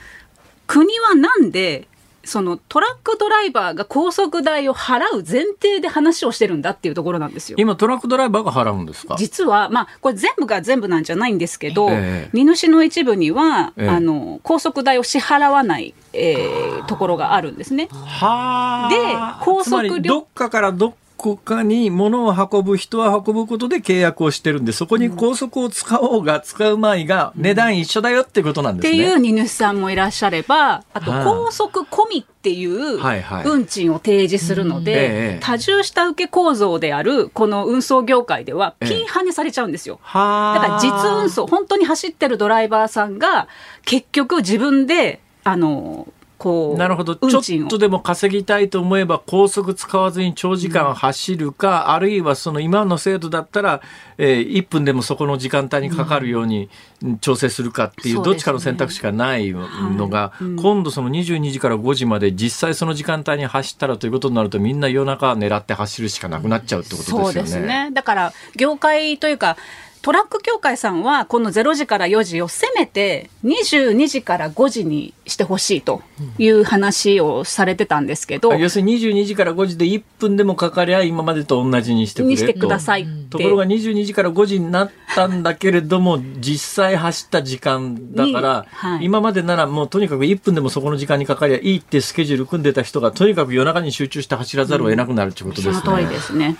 国はなんで、そのトラックドライバーが高速代を払う前提で話をしてるんだっていうところなんですよえ、。今トラックドライバーが払うんですか？実は、まあ、これ全部が全部なんじゃないんですけど、ええ荷主の一部には、ええあの、高速代を支払わない、えーところがあるんですね。はあ。で高速どっかからどこかに物を運ぶ人は運ぶことで契約をしてるんで、そこに高速を使おうが使うまいが値段一緒だよってことなんですね。っていう荷主さんもいらっしゃれば、あとはあ高速込みっていう運賃を提示するのええで、多重下請け構造であるこの運送業界ではええ。ピンハネされちゃうんですよ。はあ。だから実運送、本当に走ってるドライバーさんが結局自分で、あの、こう、なるほど。ちょっとでも稼ぎたいと思えば高速使わずに長時間走るか、あるいはその今の制度だったら、えー1分でもそこの時間帯にかかるようにうん調整するかっていう、どっちかの選択しかないのが、今度その22時から5時まで実際その時間帯に走ったらということになるとみんな夜中狙って走るしかなくなっちゃうってことですよね。そうですね。だから、業界というか、トラック協会さんは、この0時から4時をせめて22時から5時にしてほしいという話をされてたんですけど、あ要するに22時から5時で1分でもかかりゃ今までと同じにしてくれとにしてください。ところが22時から5時になったんだけれども、実際走った時間だから、にはい今までならもうとにかく1分でもそこの時間にかかりゃいいってスケジュール組んでた人が、とにかく夜中に集中して走らざるを得なくなるってことですね。その通りですね。なん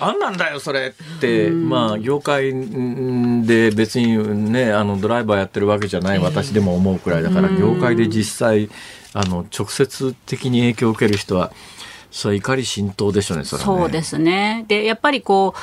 なんだよ、それって、まあ、業界んで別にね、あの、ドライバーやってるわけじゃない私でも思うくらいだから、業界で実際、あの、直接的に影響を受ける人は、それは怒り浸透でしょうね、それはね。そうですね。で、やっぱりこう、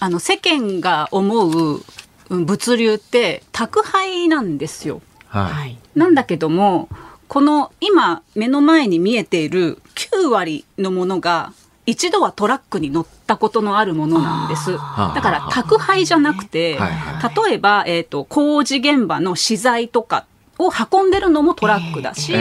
あの、世間が思ううん物流って宅配なんですよ。はい。はい。なんだけども、この今目の前に見えている9割のものが一度はトラックに乗ったことのあるものなんです。あだから宅配じゃなくて、例えば、えっ、と、工事現場の資材とかを運んでるのもトラックだし、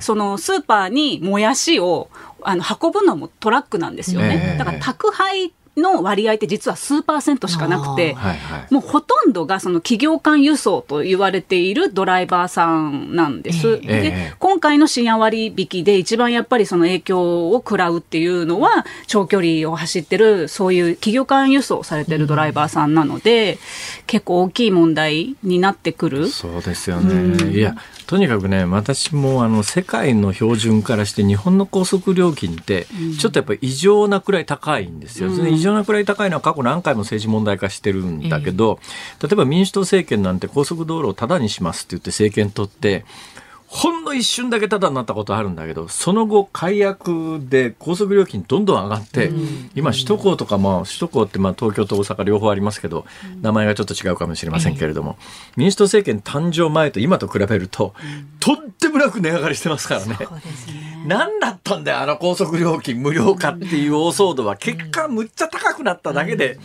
そのスーパーにもやしをあの運ぶのもトラックなんですよね。ええだから宅配の割合って実は数パーセントしかなくて、はいはい。もうほとんんどがその企業間輸送と言われているドライバーさんなんです。ええでええ今回の深夜割引で一番やっぱりその影響を食らうっていうのは長距離を走ってるそういう企業間輸送されてるドライバーさんなので、結構大きい問題になってくる。そうですよね。いや、とにかくね、私もあの、世界の標準からして日本の高速料金って、ちょっとやっぱり異常なくらい高いんですよ。それ異常なくらい高いのは過去何回も政治問題化してるんだけど、例えば民主党政権なんて高速道路をタダにしますって言って政権取って、ほんの一瞬だけタダになったことあるんだけど、その後、解約で高速料金どんどん上がって、今、首都高とかも、首都高ってまあ東京と大阪両方ありますけど、名前がちょっと違うかもしれませんけれども、民主党政権誕生前と今と比べると、とんでもなく値上がりしてますからね。何だったんだよ、あの高速料金無料化っていう大騒動は、結果むっちゃ高くなっただけで、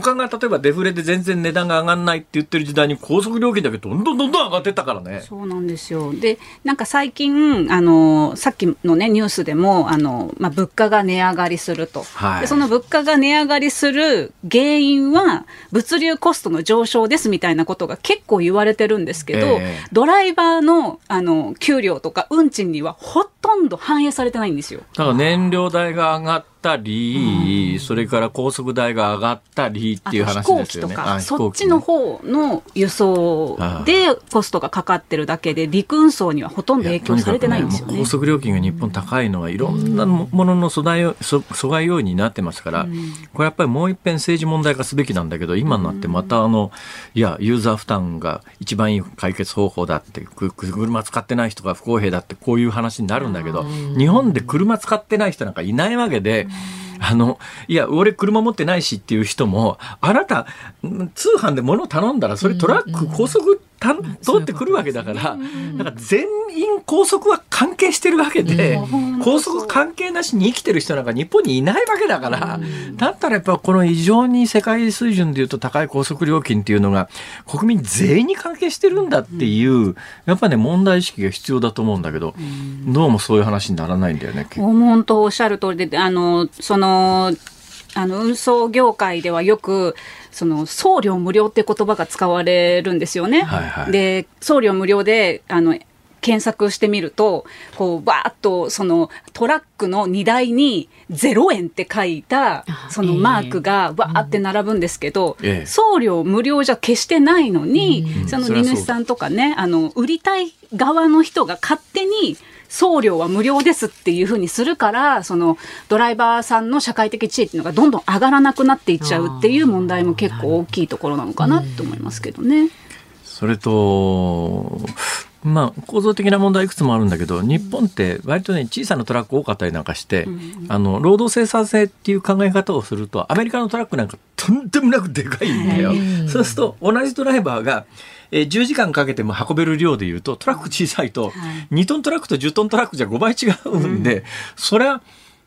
他が例えばデフレで全然値段が上がんないって言ってる時代に高速料金だけどんどんどんどん上がってったからね。そうなんですよ。で、なんか最近、あの、さっきのね、ニュースでも、あの、まあ、物価が値上がりすると。はいで、その物価が値上がりする原因は、物流コストの上昇ですみたいなことが結構言われてるんですけど、ええドライバーの、あの、給料とか運賃にはほとんど反映されてないんですよ。だから燃料代が上がったり、それから高速代が上がったりっていう話ですよね。飛行機とか、あそっちの方の輸送でコストがかかってるだけで、陸運送にはほとんど影響されてないんですよね。やとにかく高速料金が日本高いのはいろんなものの阻害をそ阻害要因になってますから、これやっぱりもう一遍政治問題化すべきなんだけど今になってまたあのいやユーザー負担が一番いい解決方法だってくく車使ってない人が不公平だってこういう話になるんだけど日本で車使ってない人なんかいないわけで。あの、いや、俺車持ってないしっていう人も、あなた、ん通販で物頼んだら、それトラック、高速たん通ってくるわけだから、だから全員高速は関係してるわけで、高速関係なしに生きてる人なんか日本にいないわけだから、だったらやっぱこの異常に世界水準でいうと高い高速料金っていうのが国民全員に関係してるんだっていう、やっぱね問題意識が必要だと思うんだけど、どうもそういう話にならないんだよね。本当おっしゃる通りで、あの、その、あの、運送業界ではよく、その、送料無料って言葉が使われるんですよね。はいはい。で、送料無料で、あの、検索してみると、こう、バーッと、その、トラックの荷台に0円って書いた、そのマークがバーって並ぶんですけど、ええ送料無料じゃ決してないのに、そのそりゃそう荷主さん。とかね、あの、売りたい側の人が勝手に、送料は無料ですっていうふうにするから、そのドライバーさんの社会的地位っていうのがどんどん上がらなくなっていっちゃうっていう問題も結構大きいところなのかなと思いますけどね。それと、まあ、構造的な問題いくつもあるんだけど、日本って割とね、小さなトラック多かったりなんかして、あの、労働生産性っていう考え方をすると、アメリカのトラックなんかとんでもなくでかいんだよ。そうすると、同じドライバーが、えー10時間かけても運べる量でいうと、トラック小さいと、2トントラックと10トントラックじゃ5倍違うんで、それは、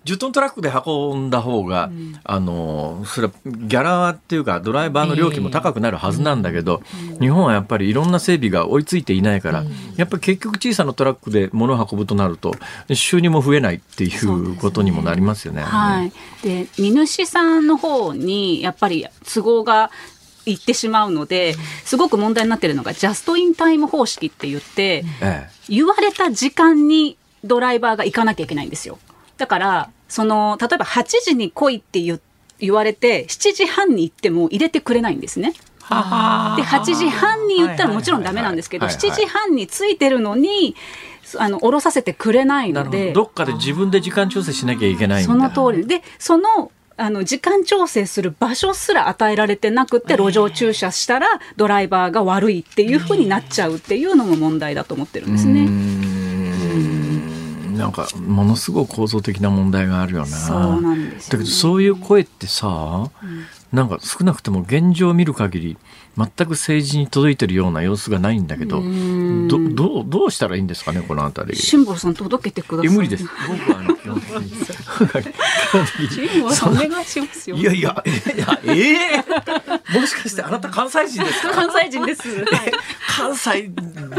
10トントラックで運んだ方が、あの、それはギャラっていうか、ドライバーの料金も高くなるはずなんだけど、日本はやっぱりいろんな整備が追いついていないから、やっぱり結局小さなトラックで物を運ぶとなると、収入も増えないっていうことにもなりますよね。はい。で、荷主さんの方にやっぱり都合がいってしまうので、すごく問題になってるのが、ジャストインタイム方式って言って、ええ言われた時間にドライバーが行かなきゃいけないんですよ。だから、その、例えば8時に来いって言言われて、7時半に行っても入れてくれないんですね。で、8時半に言ったらもちろんダメなんですけど、7時半に着いてるのに、あの、降ろさせてくれないので、どどっかで自分で時間調整しなきゃいけないんだ。その通りで、その、あの、時間調整する場所すら与えられてなくて、路上駐車したら、ドライバーが悪いっていうふうになっちゃうっていうのも問題だと思ってるんですね。んなんかものすごい構造的な問題があるよな。そうなんですよねだけどそういう声ってさ、なんか少なくとも現状を見る限り全く政治に届いてるような様子がないんだけど、どどうどうしたらいいんだですかねこのあたり。辛坊さん届けてください。え無理です。僕はあの基お願いしますよ。いやいや、いやええもしかしてあなた関西人ですか？関西人です。はい関西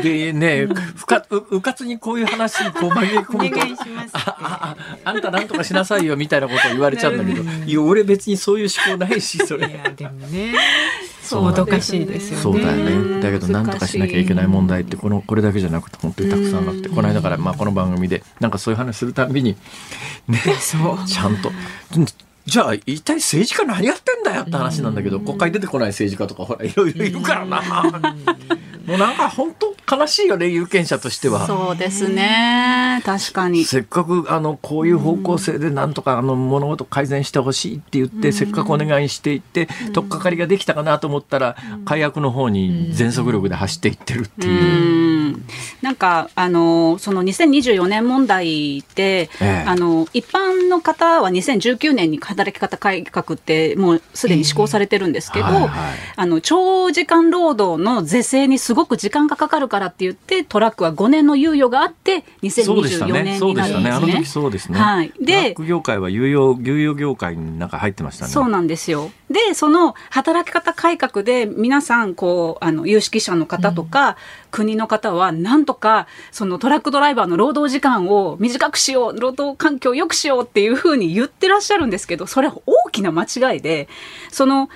でね、ふかううかつにこういう話にこう紛れ込むとお願いします。ああああんたなんとかしなさいよみたいなことを言われちゃうんだけどいや俺別にそういう思考ないしそれ。いやでもねもどかしいですよね。そうだよね。だけど、なんとかしなきゃいけない問題って、この、これだけじゃなくて、本当にたくさんあって、この間から、まあ、この番組で、なんかそういう話するたびに、ね、ちゃんと、じゃあ、一体政治家何やってんだよって話なんだけど、国会出てこない政治家とか、ほら、いろいろいるからな。もうなんか本当悲しいよね、有権者としては。そうですね。確かに。せっかく、あの、こういう方向性でなんとか、あの、物事改善してほしいって言って、せっかくお願いしていって、取っかかりができたかなと思ったら、解約の方に全速力で走っていってるっていう。うんなんかあのその2024年問題って、ええあの一般の方は2019年に働き方改革ってもうすでに施行されてるんですけど、はいはいあの長時間労働の是正にすごく時間がかかるからって言ってトラックは5年の猶予があってそうでした2024ね。年そうでしたね。になるんですね。あの時そうですね。はいトラッでク業界は有用、有用業界になんか入ってましたね。そうなんですよ。で、その働き方改革で皆さん、こう、あの、有識者の方とか、国の方は、なんとか、そのトラックドライバーの労働時間を短くしよう、労働環境を良くしようっていうふうに言ってらっしゃるんですけど、それ大きな間違いで、その、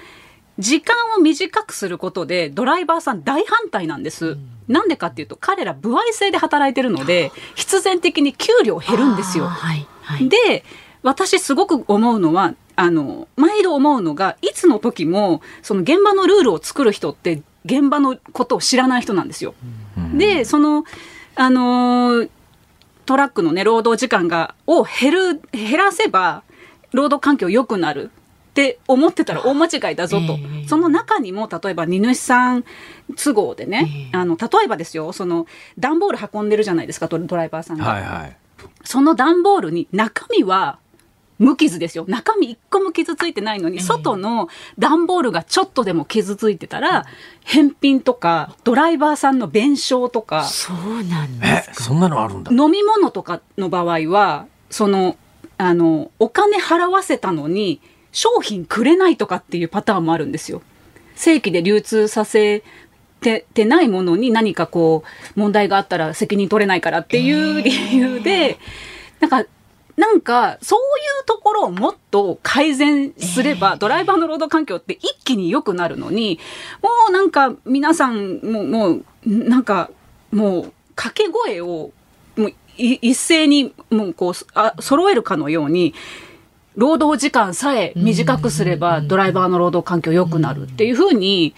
時間を短くすることでドライバーさん大反対なんです。なんでかっていうと彼ら歩合制で働いてるので必然的に給料減るんですよ。はいはい。で私すごく思うのはあの毎度思うのがいつの時もその現場のルールを作る人って現場のことを知らない人なんですよ。でそのあのートラックのね労働時間がを減る減らせば労働環境良くなるって思ってたら大間違いだぞと、ええその中にも例えば荷主さん都合でね、ええあの例えばですよその段ボール運んでるじゃないですかドドライバーさんが。はいはい。その段ボールに中身は無傷ですよ。中身一個も傷ついてないのに、外の段ボールがちょっとでも傷ついてたら、返品とか、ドライバーさんの弁償とか、そうなんでえ、そんなのあるんだ。飲み物とかの場合は、その、あの、お金払わせたのに、商品くれないとかっていうパターンもあるんですよ。正規で流通させててないものに何かこう、問題があったら責任取れないからっていう理由で、なんか、なんか、そういうところをもっと改善すれば、ドライバーの労働環境って一気に良くなるのに、もうなんか皆さん、もう、もう、なんか、もう、掛け声を、もうい一斉に、もうこう、あ揃えるかのように、労働時間さえ短くすれば、ドライバーの労働環境良くなるっていうふうに、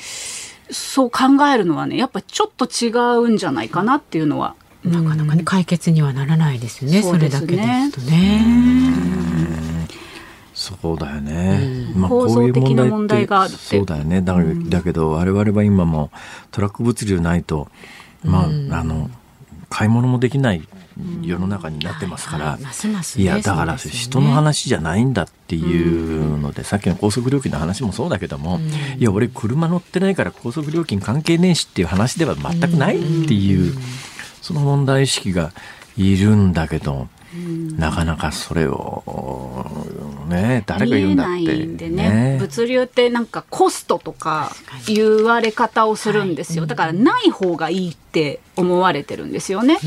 そう考えるのはね、やっぱちょっと違うんじゃないかなっていうのは。なかなかね解決にはならないですよね。そそうれですね。だけですとね。そうだよね。まあ構造的な問題があるって。そうだよね。だだけど我々は今もトラック物流ないと、まあ、あの買い物もできない世の中になってますから、はいやだから人の話じゃないんだっていうので、さっきの高速料金の話もそうだけども、いや俺車乗ってないから高速料金関係ねえしっていう話では全くないっていう、その問題意識がいるんだけど、なかなかそれをね誰が言うんだって。見えないんでね。物流ってなんかコストとか言われ方をするんですよ、だからない方がいいって思われてるんですよね。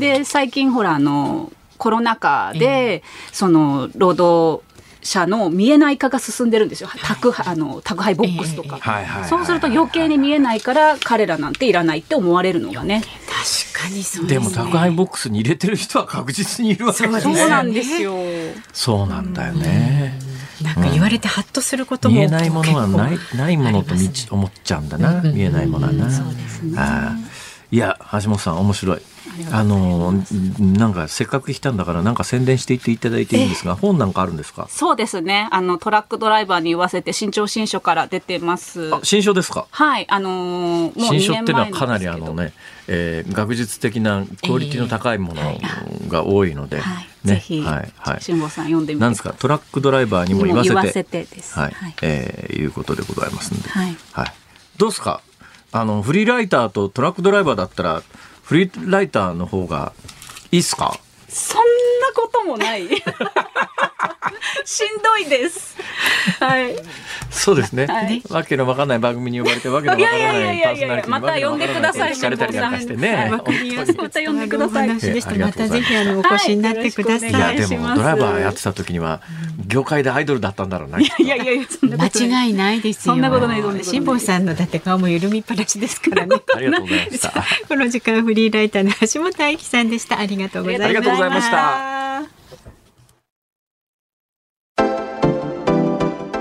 で最近ほらあのコロナ禍で、その労働者の見えない化が進んでるんですよ。宅配あの宅配ボックスとか、そうすると余計に見えないから彼らなんていらないって思われるのがね。確かにそうでも宅配ボックスに入れてる人は確実にいるわけですそうね。なんですよ。そうなんだよね。なんか言われてハッとすることも見えないものはないないものとありますみち思っちゃうんだな、見えないものはな。そうですね。ああいや橋本さん面白い。あのなんかせっかく来たんだからなんか宣伝していっていただいていいんですが本なんかあるんですか？そうですね。あのトラックドライバーに言わせて新潮新書から出てます。あ新書ですか？はい、あのーもう2新書っていうのはかなりあのね、えー学術的なクオリティの高いものが多いので、はい、ね。ぜひ、はい。はい。辛坊さん読んでみてなんですか？トラックドライバーにも言わせてはい、はい。えーいうことでございますんで、はい。どうですか？あのフリーライターとトラックドライバーだったらフリーライターの方がいいっすか？そんなこともない しんどいです。はい。そうですね、はい。わけのわかんない番組に呼ばれてわけのわからないやいやいやパーソナリティにまた呼んでください聞かれたりなんかしてね。また呼んでください。またぜひあのお越しになってください。はいいやでもドライバーやってた時には業界でアイドルだったんだろうないやいやいや間違いないですよ。そんなことないそんなことない辛坊さんのだって顔も緩みっぱなしですからね。ありがとうございました。この時間フリーライターの橋本愛希さんでした。ありがとうございました。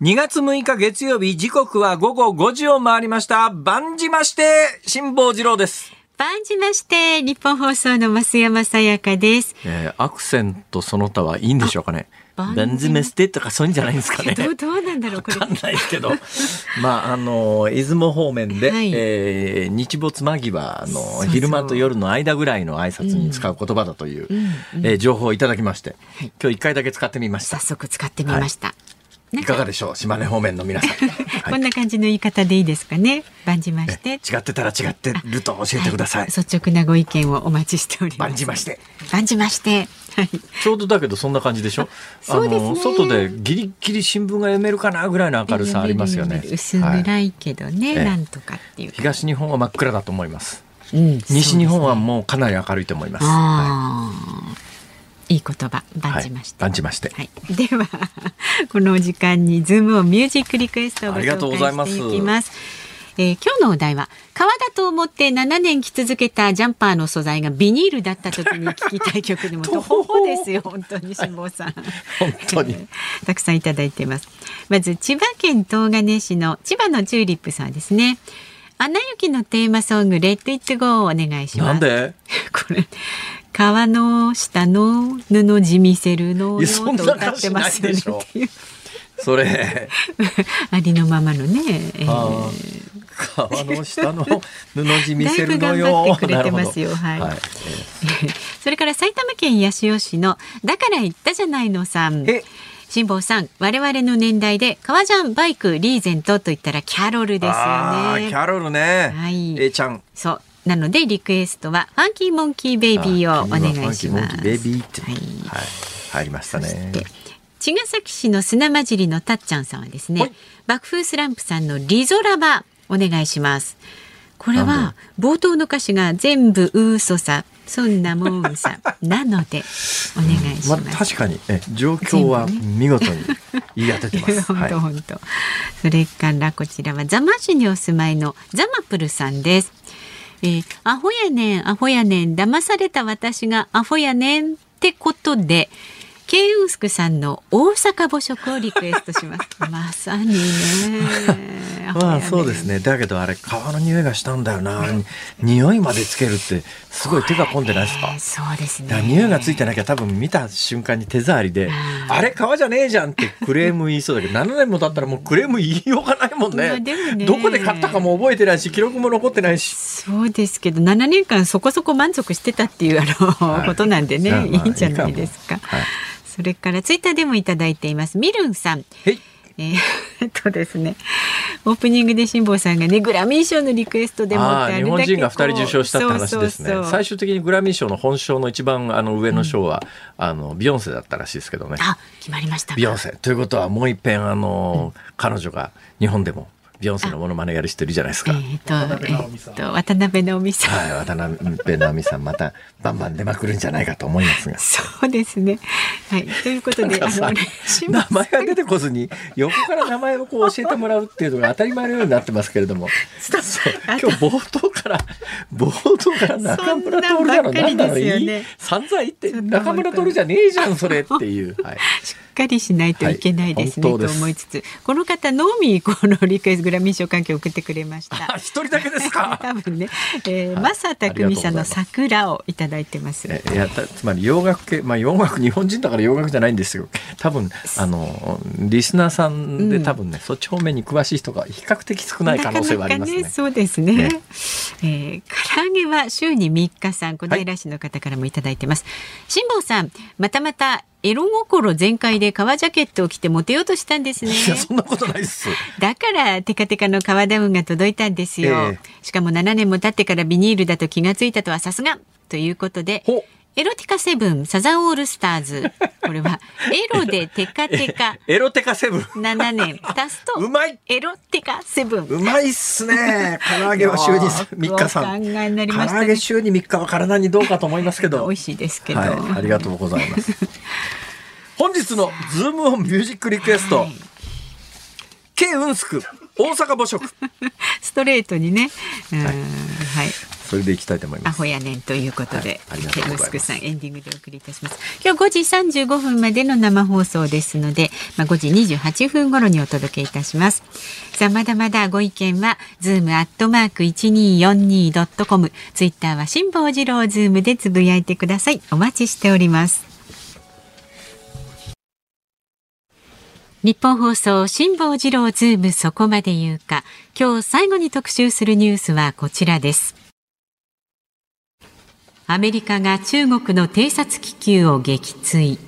2月6日月曜日時刻は午後5時を回りました。万事まして辛坊治郎です。万じまして日本放送の増山さやかです。えー、アクセントその他はいいんでしょうかね。あバンズメステとかそういうんじゃないんですかね。どうどうなんだろうこれ。わかんないですけど。まあ、あの、出雲方面で、はい。えー日没間際の昼間と夜の間ぐらいの挨拶に使う言葉だという、うんえー情報をいただきまして、はい。今日一回だけ使ってみました。早。速使ってみました、なんいかがでしょう？島根方面の皆さん。こんな感じの言い方でいいですかね？万じましえて。違ってたら違ってると教えてください。率直なご意見をお待ちしております。万事まして。万じまして。はい。ちょうどだけどそんな感じでしょ？そうですね。の、外でギリギリ新聞が読めるかなぐらいの明るさありますよね。薄はい暗いけどね、ええなんとかっていう。東日本は真っ暗だと思います。うん西日本はもうかなり明るいと思います。はああ、いい言葉い万じまして、万じまして。はい、では このお時間にズームオンミュージックリクエストをごありがとう紹ございます介していきます。えー今日のお題は革だと思って7年着続けたジャンパーの素材がビニールだった時に聴きたい曲でもととほほですよ本当に辛坊さん。本当に。たくさんいただいています。まず千葉県東金市の千葉のチューリップさんですね。アナ雪のテーマソング Let It Go をお願いします。なんで？これ川の下の布地見せるのいやそんなと歌ってますよねっていう。それ、ありのままのね、えー。川の下の布地見せるのだいぶよ。頑張ってくれてますよ。はい。はい。それから埼玉県八潮市のだから言ったじゃないのさん。え？辛坊さん我々の年代で革ジャンバイクリーゼントと言ったらキャロルですよあーキねャロルね。はい。A ちゃん。そうなのでリクエストはファンキーモンキーベイビーをお願いしますベイビーって。はいはい。入りましたね。で茅ヶ崎市の砂混じりのたっちゃんさんはですね、はい爆風スランプさんのリゾラバお願いしますこれは冒頭の歌詞が全部嘘さそんなもんさなのでお願いしまあ、ます、確かにえ状況は見事に言い当ててます。本はい当本当。それからこちらは座間市にお住まいのザマプルさんです。えーアホやねんアホやねん騙された私がアホやねんってことで。ケイウンスクさんの大阪母食をリクエストします。まさにね。まあそうですね。だけどあれ皮の匂いがしたんだよな。匂いまでつけるってすごい手が込んでないですか？えー。そうですね。匂いがついてなきゃ多分見た瞬間に手触りで、んあれ皮じゃねえじゃんってクレーム言いそうだけど、7年も経ったらもうクレーム言いようがないもんまあね。ねどこで買ったかも覚えてないし、記録も残ってないし。そうですけど7年間そこそこ満足してたっていうあの、はいことなんでね、いいんじゃないですか。はい。それからツイッターでもいただいています。ミルンさん。えー とですね。オープニングで辛坊さんがねグラミー賞のリクエストでもってああ日本人が2人受賞したって話ですね。最終的にグラミー賞の本賞の一番あの上の賞は、あのビヨンセだったらしいですけどね。あ決まりましたか。ビヨンセ。ということはもう一遍あの、彼女が日本でもビヨンセのモノマネやる人いるじゃないですか。えっ、と、えっ、と、渡辺直美さん。はい、渡辺直美さんまたバンバン出まくるんじゃないかと思いますが。そうですね。はい。ということで、あの、名前が出てこずに横から名前をこう教えてもらうっていうのが当たり前のようになってますけれども。そう今日冒頭から冒頭から中村徹なの？何なのいい散々言って中村徹じゃねえじゃんそれっていう。はい。しっかりしないといけないですね、はい、と思いつつ。この方のみこのリクエストグラミー賞関係送ってくれました。一人だけですか？多分ね、えー、正匠さんの桜をいただいてます。えいやつまり洋楽系まあ洋楽日本人だから洋楽じゃないんですよ。多分あのリスナーさんで多分ね、うん、そっち方面に詳しい人が比較的少ない可能性はありますね、ね、そうですね。ね、え。ー、唐揚げは週に3日さん小平市の方からもいただいてます。辛、はい、坊さんまたまたエロ心全開で革ジャケットを着てモテようとしたんですね。いや、そんなことないです。だからテカテカの革ダウンが届いたんですよ。えー、しかも7年も経ってからビニールだと気がついたとはさすがということで。エロティカセブンサザンオールスターズ。これは、エロでテカテカ。エロテカセブン。7年。足すと、うまいエロテカセブン。うまいっすね。唐揚げは週に3日さん。考えになりました、ね、唐揚げ週に3日は体にどうかと思いますけど。美味しいですけど、はい。ありがとうございます。本日のズームオンミュージックリクエスト、はい、K ウンスク大阪母食 ストレートにね、はい、はい、それでいきたいと思います。アホやねんということで、はい、ケウンスクさんエンディングでお送りいたします。今日5時35分までの生放送ですので、まあ5時28分頃にお届けいたします。さあまだまだご意見はズームアットマーク一二四二ドットコム、ツイッターは辛坊治郎ズームでつぶやいてください。お待ちしております。ニッポン放送辛坊治郎ズームそこまで言うか今日最後に特集するニュースはこちらですアメリカが中国の偵察気球を撃墜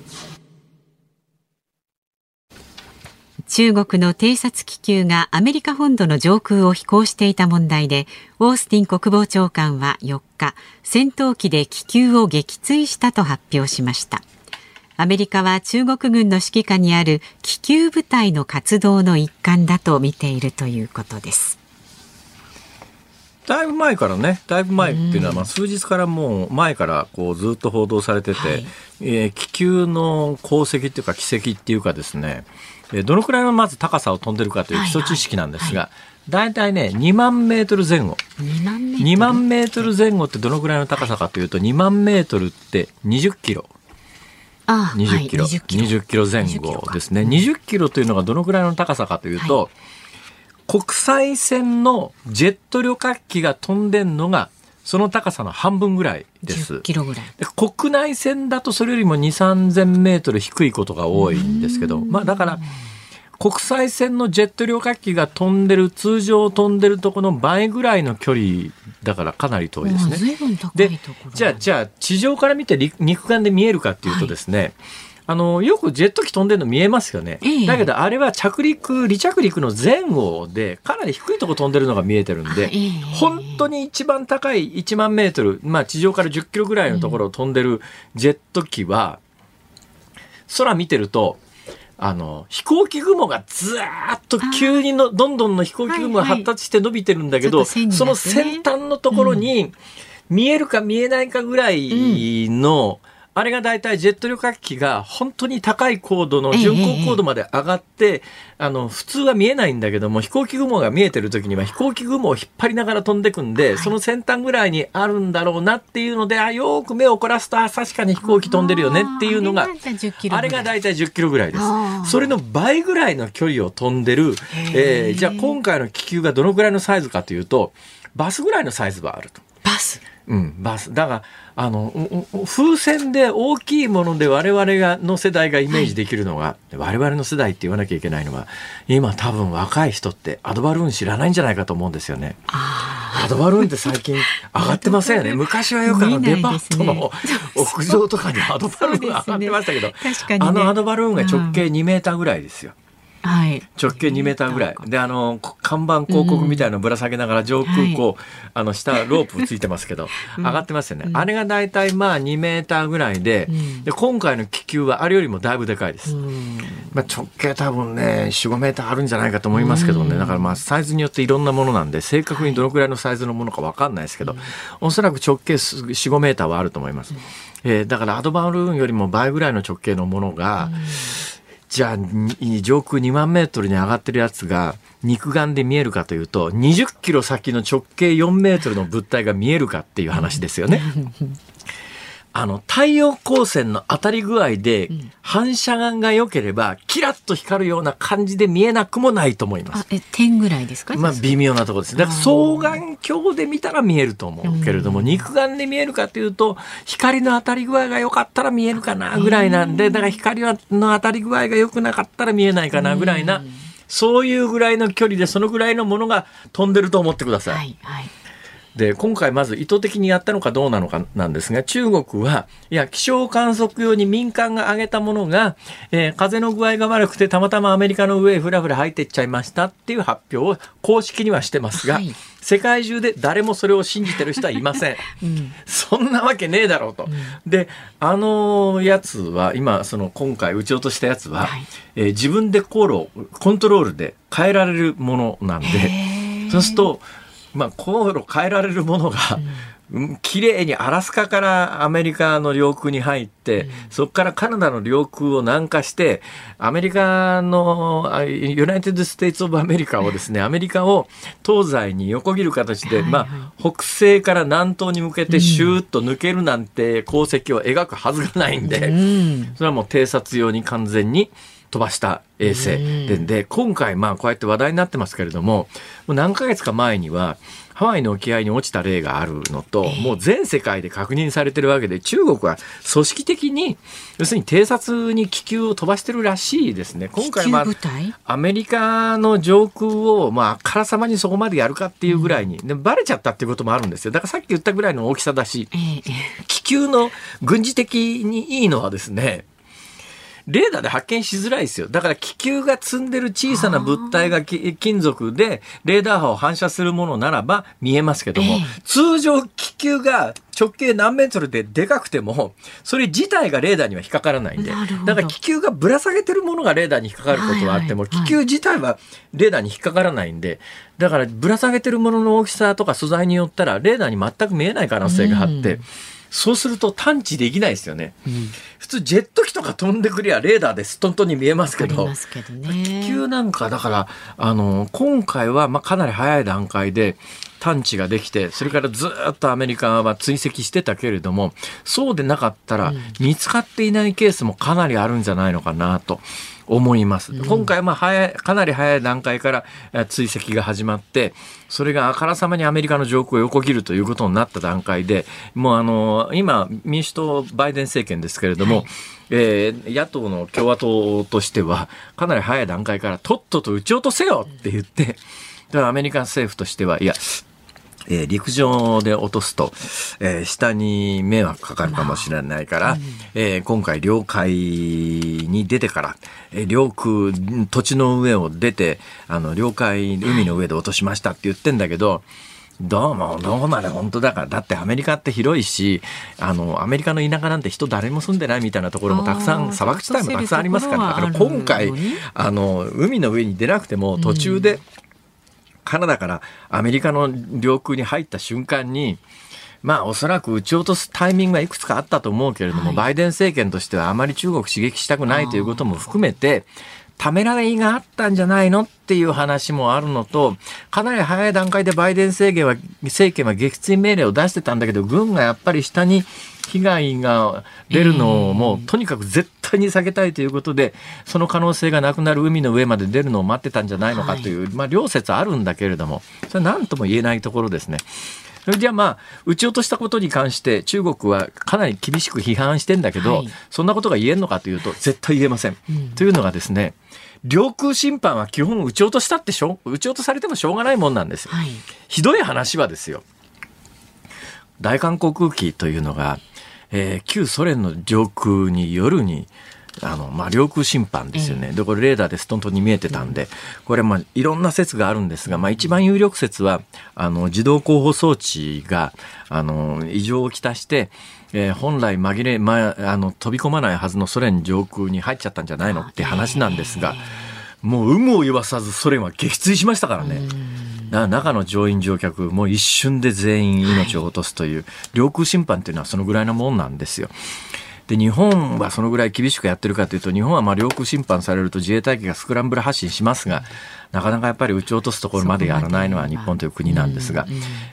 中国の偵察気球がアメリカ本土の上空を飛行していた問題でオースティン国防長官は4日戦闘機で気球を撃墜したと発表しましたアメリカは中国軍の指揮下にある気球部隊の活動の一環だと見ているということです。だいぶ前からね、だいぶ前っていうのは、まあ数日からもう前からこうずっと報道されてて、はい、えー、気球の功績っていうか軌跡っていうかですね、どのくらいのまず高さを飛んでるかという基礎知識なんですが、大体ね、2万メートル前後。2万メートル。前後ってどのくらいの高さかというと、2万メートルって20キロ。20キロ、はい、20キロ。前後ですね。20キロというのがどのぐらいの高さかというと、はい、国際線のジェット旅客機が飛んでんのがその高さの半分ぐらいです。キロぐらい。国内線だとそれよりも2、3000メートル低いことが多いんですけど、まあだから、国際線のジェット旅客機が飛んでる、通常飛んでるところの倍ぐらいの距離だからかなり遠いですね。で、じゃあ、じゃあ、地上から見て肉眼で見えるかっていうとですね、はいあのよくジェット機飛んでるの見えますよね、ええ、だけどあれは着陸離着陸の前後でかなり低いとこ飛んでるのが見えてるんで、え、本当に一番高い1万メートル、まあ、地上から10キロぐらいのところを飛んでるジェット機は、空見てるとあの、飛行機雲がずーっと急にの、どんどんの飛行機雲が発達して伸びてるんだけど、はいはいね、その先端のところに、見えるか見えないかぐらいの、うんあれが大体ジェット旅客機が本当に高い高度の巡航高度まで上がって、ええ、あの普通は見えないんだけども飛行機雲が見えてる時には飛行機雲を引っ張りながら飛んでくんで、はい、その先端ぐらいにあるんだろうなっていうのであよく目を凝らすとあ確かに飛行機飛んでるよねっていうのがあれが大体10キロぐらい。です。それの倍ぐらいの距離を飛んでる、えー、じゃあ今回の気球がどのぐらいのサイズかというとバスぐらいのサイズはあると。バスうん、バス。だから、あの、風船で大きいもので我々がの世代がイメージできるのが、はい、我々の世代って言わなきゃいけないのは、今多分若い人ってアドバルーン知らないんじゃないかと思うんですよね。アドバルーンって最近 上がってませんよね。昔はよくあのデパートの屋上とかにアドバルーンが上がってましたけど、ね、あのアドバルーンが直径2メーターぐらいですよ。はい。直径2メーターぐらい。で、あの、こ看板広告みたいなのぶら下げながら上空こう、あの、下ロープついてますけど、上がってますよね。あれが大体まあ2メーターぐらいで、んで、今回の気球はあれよりもだいぶでかいです。うんまあ、直径多分ね、4、5メーターあるんじゃないかと思いますけどね。だからまあ、サイズによっていろんなものなんで、正確にどのくらいのサイズのものかわかんないですけど、おそらく直径4、5メーターはあると思います。えーだからアドバルーンよりも倍ぐらいの直径のものが、じゃあ、上空2万メートルに上がってるやつが、肉眼で見えるかというと、20キロ先の直径4メートルの物体が見えるかっていう話ですよね。あの、太陽光線の当たり具合で、反射眼が良ければ、キラッと光るような感じで見えなくもないと思いますあ。、え、点ぐらいですか？まあ、微妙なところです。だから、双眼鏡で見たら見えると思うけれども、肉眼で見えるかというと、光の当たり具合が良かったら見えるかなぐらいなんで、だから光の当たり具合が良くなかったら見えないかなぐらいな、そういうぐらいの距離で、そのぐらいのものが飛んでると思ってください。はい、はい。で今回まず意図的にやったのかどうなのかなんですが中国はいや気象観測用に民間が上げたものが、えー風の具合が悪くてたまたまアメリカの上へふらふら入っていっちゃいましたっていう発表を公式にはしてますが、はい世界中で誰もそれを信じてる人はいません。うん。そんなわけねえだろうと。で、あのやつは、今、その今回撃ち落としたやつは、はいえー自分で航路をコントロールで変えられるものなんで、そうすると、まあ、航路変えられるものが、うん。綺麗にアラスカからアメリカの領空に入って、そこからカナダの領空を南下して、アメリカの、あ United States of America をですね、アメリカを東西に横切る形で、まあ、北西から南東に向けてシューッと抜けるなんて航跡を描くはずがないんで、うん。それはもう偵察用に完全に飛ばした衛星。でで今回まあこうやって話題になってますけれどももう何ヶ月か前にはハワイの沖合に落ちた例があるのと、もう全世界で確認されてるわけで中国は組織的に要するに偵察に気球を飛ばしてるらしいですね。今回はアメリカの上空を、まあ、あからさまにそこまでやるかっていうぐらいに、でバレちゃったっていうこともあるんですよ。だからさっき言ったぐらいの大きさだし、気球の軍事的にいいのはですね、レーダーで発見しづらいですよ。だから気球が積んでる小さな物体がき金属でレーダー波を反射するものならば見えますけども、ええ。通常気球が直径何メートルででかくても、それ自体がレーダーには引っかからないんで、だから気球がぶら下げてるものがレーダーに引っかかることはあっても、気球自体はレーダーに引っかからないんで、だからぶら下げてるものの大きさとか素材によったらレーダーに全く見えない可能性があって、うんそうすると探知できないですよね。普通ジェット機とか飛んでくりゃレーダーでストントンに見えますけどありま、すけどね。気球なんかだからあの今回はまあかなり早い段階で探知ができてそれからずっとアメリカは追跡してたけれどもそうでなかったら見つかっていないケースもかなりあるんじゃないのかなと。思います。今回はまあ早い、かなり早い段階からえ追跡が始まって、それがあからさまにアメリカの上空を横切るということになった段階で、もうあの、今、民主党バイデン政権ですけれども、えー野党の共和党としては、かなり早い段階からとっとと撃ち落とせよって言って、だからアメリカ政府としては、いや、えー陸上で落とすと、えー下に迷惑かかるかもしれないから、えー今回領海に出てから、えー領空、土地の上を出て、あの、領海、海の上で落としましたって言ってんだけど、どうも、どうまで本当だから。だってアメリカって広いし、あの、アメリカの田舎なんて人誰も住んでないみたいなところもたくさん、砂漠地帯もたくさんありますから、だから今回あるの海の上に出なくても途中で、カナダからアメリカの領空に入った瞬間に、まあおそらく撃ち落とすタイミングはいくつかあったと思うけれども、はい。バイデン政権としてはあまり中国刺激したくないということも含めて、ためらいがあったんじゃないのっていう話もあるのと、かなり早い段階でバイデン政権は、政権は撃墜命令を出してたんだけど、軍がやっぱり下に被害が出るのをもうとにかく絶対に避けたいということで、その可能性がなくなる海の上まで出るのを待ってたんじゃないのかという、まあ両説あるんだけれども、それは何とも言えないところですね。それじゃあまあ、撃ち落としたことに関して中国はかなり厳しく批判してんだけど、はいそんなことが言えるのかというと、絶対言えません。というのがですね、領空侵犯は基本撃ち落としたってしょう、撃ち落とされてもしょうがないもんなんですよ。はい。ひどい話はですよ。大韓航空機というのが、えー旧ソ連の上空に夜に、あの、まあ、領空侵犯ですよね。で、これレーダーでストントンに見えてたんで、これまあ、いろんな説があるんですが、まあ、一番有力説は、あの、自動候補装置が、あの、異常をきたして、えー、本来紛れ、まあ、あの、飛び込まないはずのソ連上空に入っちゃったんじゃないの？って話なんですが、もう有無を言わさずソ連は撃墜しましたからね。中の乗員乗客もう一瞬で全員命を落とすという、領空侵犯っていうのはそのぐらいのもんなんですよ。で日本はそのぐらい厳しくやってるかというと日本はまあ領空侵犯されると自衛隊機がスクランブル発進しますがなかなかやっぱり撃ち落とすところまでやらないのは日本という国なんですが、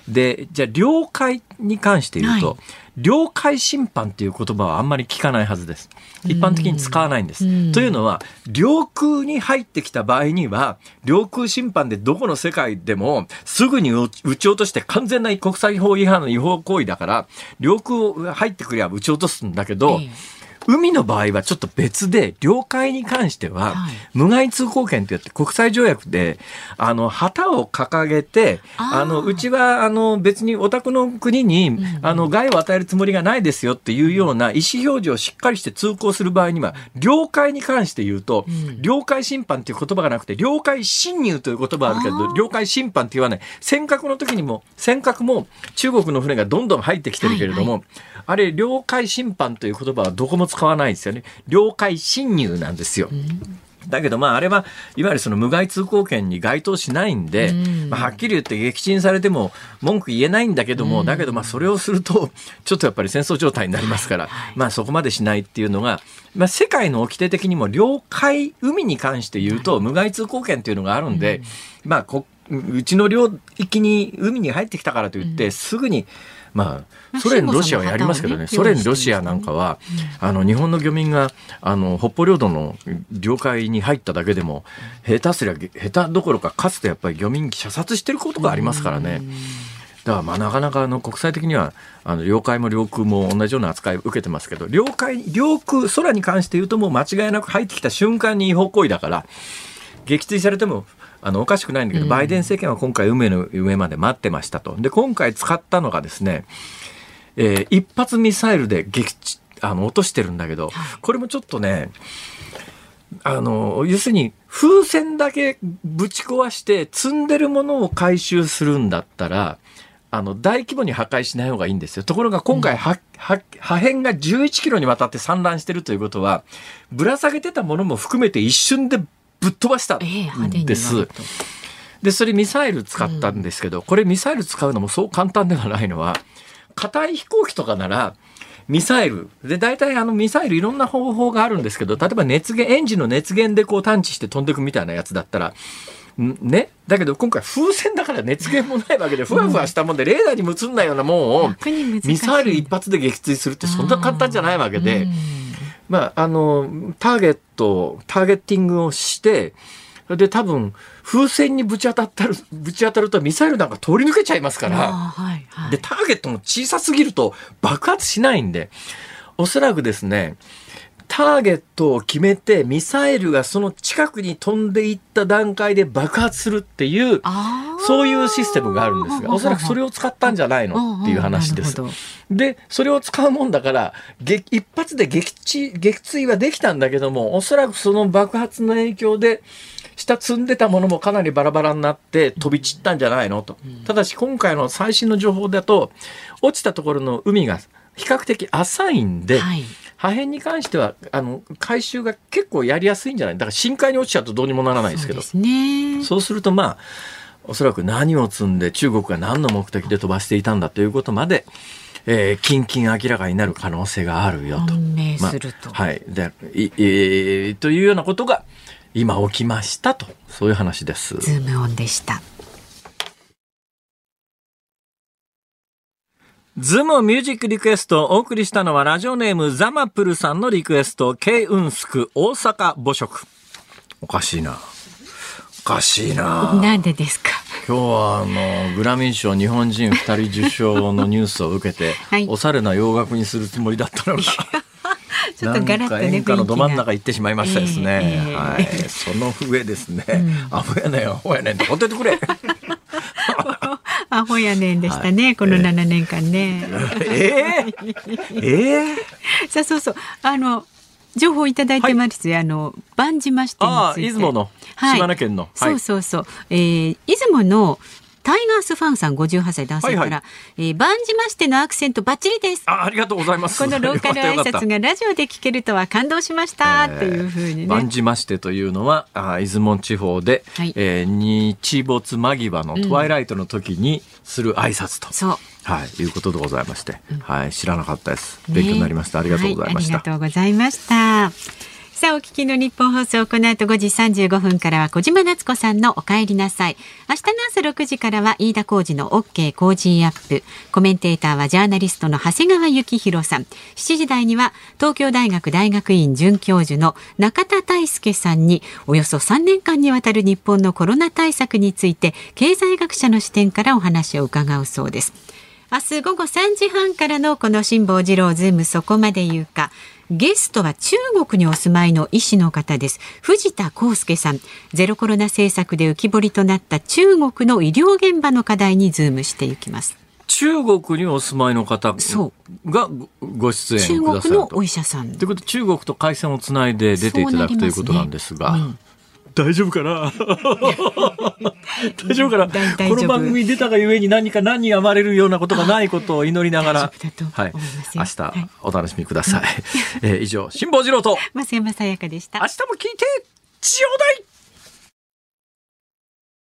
でじゃあ領海に関して言うと、はい、領海侵犯っていう言葉はあんまり聞かないはずです。一般的に使わないんです。というのは、領空に入ってきた場合には、領空侵犯でどこの世界でもすぐに撃ち落として完全な国際法違反の違法行為だから、領空入ってくりゃ撃ち落とすんだけど、えー海の場合はちょっと別で、領海に関しては、無害通行権といって国際条約で、あの、旗を掲げて、あの、うちは、あの、別にお宅の国に、あの、害を与えるつもりがないですよっていうような意思表示をしっかりして通行する場合には、領海に関して言うと、領海侵犯っていう言葉がなくて、領海侵入という言葉あるけど、領海侵犯って言わない。尖閣の時にも、尖閣も中国の船がどんどん入ってきてるけれども、はいはいあれ、領海侵犯という言葉はどこも使わないですよね。領海侵入なんですよ。だけど、まあ、あれは、いわゆるその無害通行権に該当しないんで、まあ、はっきり言って撃沈されても文句言えないんだけども、だけど、まあ、それをすると、ちょっとやっぱり戦争状態になりますから、まあ、そこまでしないっていうのが、まあ、世界の掟的にも、領海、海に関して言うと、無害通行権っていうのがあるんで、まあ、こうちの領域に海に入ってきたからといって、すぐに、まあ、ソ連、ロシアはやりますけどね、ソ連、ロシアなんかは、あの日本の漁民があの北方領土の領海に入っただけでも、下手すりゃ、下手どころか、かつてやっぱり漁民射殺してることがありますからね。だからまあなかなかあの国際的にはあの領海も領空も同じような扱いを受けてますけど領海領空空に関して言うともう間違いなく入ってきた瞬間に違法行為だから撃墜されてもあのおかしくないんだけど、バイデン政権は今回海の上まで待ってましたと。で、今回使ったのがですね、えー、一発ミサイルで撃あの落としてるんだけど、これもちょっとね、あの、要するに風船だけぶち壊して積んでるものを回収するんだったら、あの、大規模に破壊しない方がいいんですよ。ところが今回、うん、破片が11キロにわたって散乱してるということは、ぶら下げてたものも含めて一瞬でぶっ飛ばしたんです。えー、でそれミサイル使ったんですけど、うん、これミサイル使うのもそう簡単ではないのは硬い飛行機とかならミサイル。で大体あのミサイルいろんな方法があるんですけど例えば熱源エンジンの熱源でこう探知して飛んでいくみたいなやつだったらね、だけど今回風船だから熱源もないわけでふわふわしたもんでレーダーに映んないようなもんをミサイル一発で撃墜するってそんな簡単じゃないわけで。まあ、あの、ターゲット、ターゲッティングをして、で、多分、風船にぶち当たったる、ぶち当たるとミサイルなんか通り抜けちゃいますから、はいはい、で、ターゲットも小さすぎると爆発しないんで、おそらくですね、ターゲットを決めてミサイルがその近くに飛んでいった段階で爆発するっていうそういうシステムがあるんですがおそらくそれを使ったんじゃないのっていう話です。でそれを使うもんだから一発で撃墜はできたんだけどもおそらくその爆発の影響で下積んでたものもかなりバラバラになって飛び散ったんじゃないのと。ただし今回の最新の情報だと落ちたところの海が比較的浅いんで、はい破片に関してはあの回収が結構やりやすいんじゃない？だから深海に落ちちゃうとどうにもならないですけどそう、ね,、するとまあおそらく何を積んで中国が何の目的で飛ばしていたんだということまでえー、キンキン明らかになる可能性があるよと。まあ、はいでい、えー、というようなことが今起きましたとそういう話です。ズームオンでした。ズムミュージックリクエストをお送りしたのはラジオネームザマプルさんのリクエスト、ケイウンスク大阪母食。おかしいな。おかしいな。なんでですか？今日はあのグラミー賞日本人2人受賞のニュースを受けて、はい、おしゃれな洋楽にするつもりだったのが。ちょっとガラッとね、演歌のど真ん中行ってしまいましたですね。えー、はい。その上ですね、うん、やねん、アホやねんってほっといてくれ。アホやねんでしたね、はい、この7年間ね。えー、えー、さあそうそう。あの情報いただいてますよ、あの万島支店について。出雲の、はい。島根県の。そうそうそう、えー、出雲のタイガースファンさん58歳男性から、はいはえー、万島してのアクセントバッチリです。あありがとうございます。このローカル挨拶がラジオで聞けるとは感動しました、っていうふうにね。万じましてというのは、あ出雲地方で、はい。えー日没間際のトワイライトの時にする挨拶と、そう。はい、いうことでございまして、はい、知らなかったです。勉強になりました。ありがとうございました。はありがとうございました。さあ、お聞きの日本放送、この後5時35分からは小島夏子さんのお帰りなさい。明日の朝6時からは飯田浩二の OK Cozy up。コメンテーターはジャーナリストの長谷川幸洋さん。7時台には東京大学大学院准教授の仲田泰祐さんにおよそ3年間にわたる日本のコロナ対策について経済学者の視点からお話を伺うそうです。明日午後3時半からのこの辛坊治郎ズームそこまで言うか。ゲストは中国にお住まいの医師の方です。藤田康介さん。ゼロコロナ政策で浮き彫りとなった中国の医療現場の課題にズームしていきます。中国にお住まいの方そがごご出演中くださると。国のお医者さんということで中国と回線をつないで出ていただくということなんですが。大丈夫かな？大丈夫かな？この番組に出たがゆえに何か何に暴れるようなことがないことを祈りながら。はい明日はい。お楽しみください、えー以上辛坊治郎と。増山さやかでした。明。日も聞いてちょうだい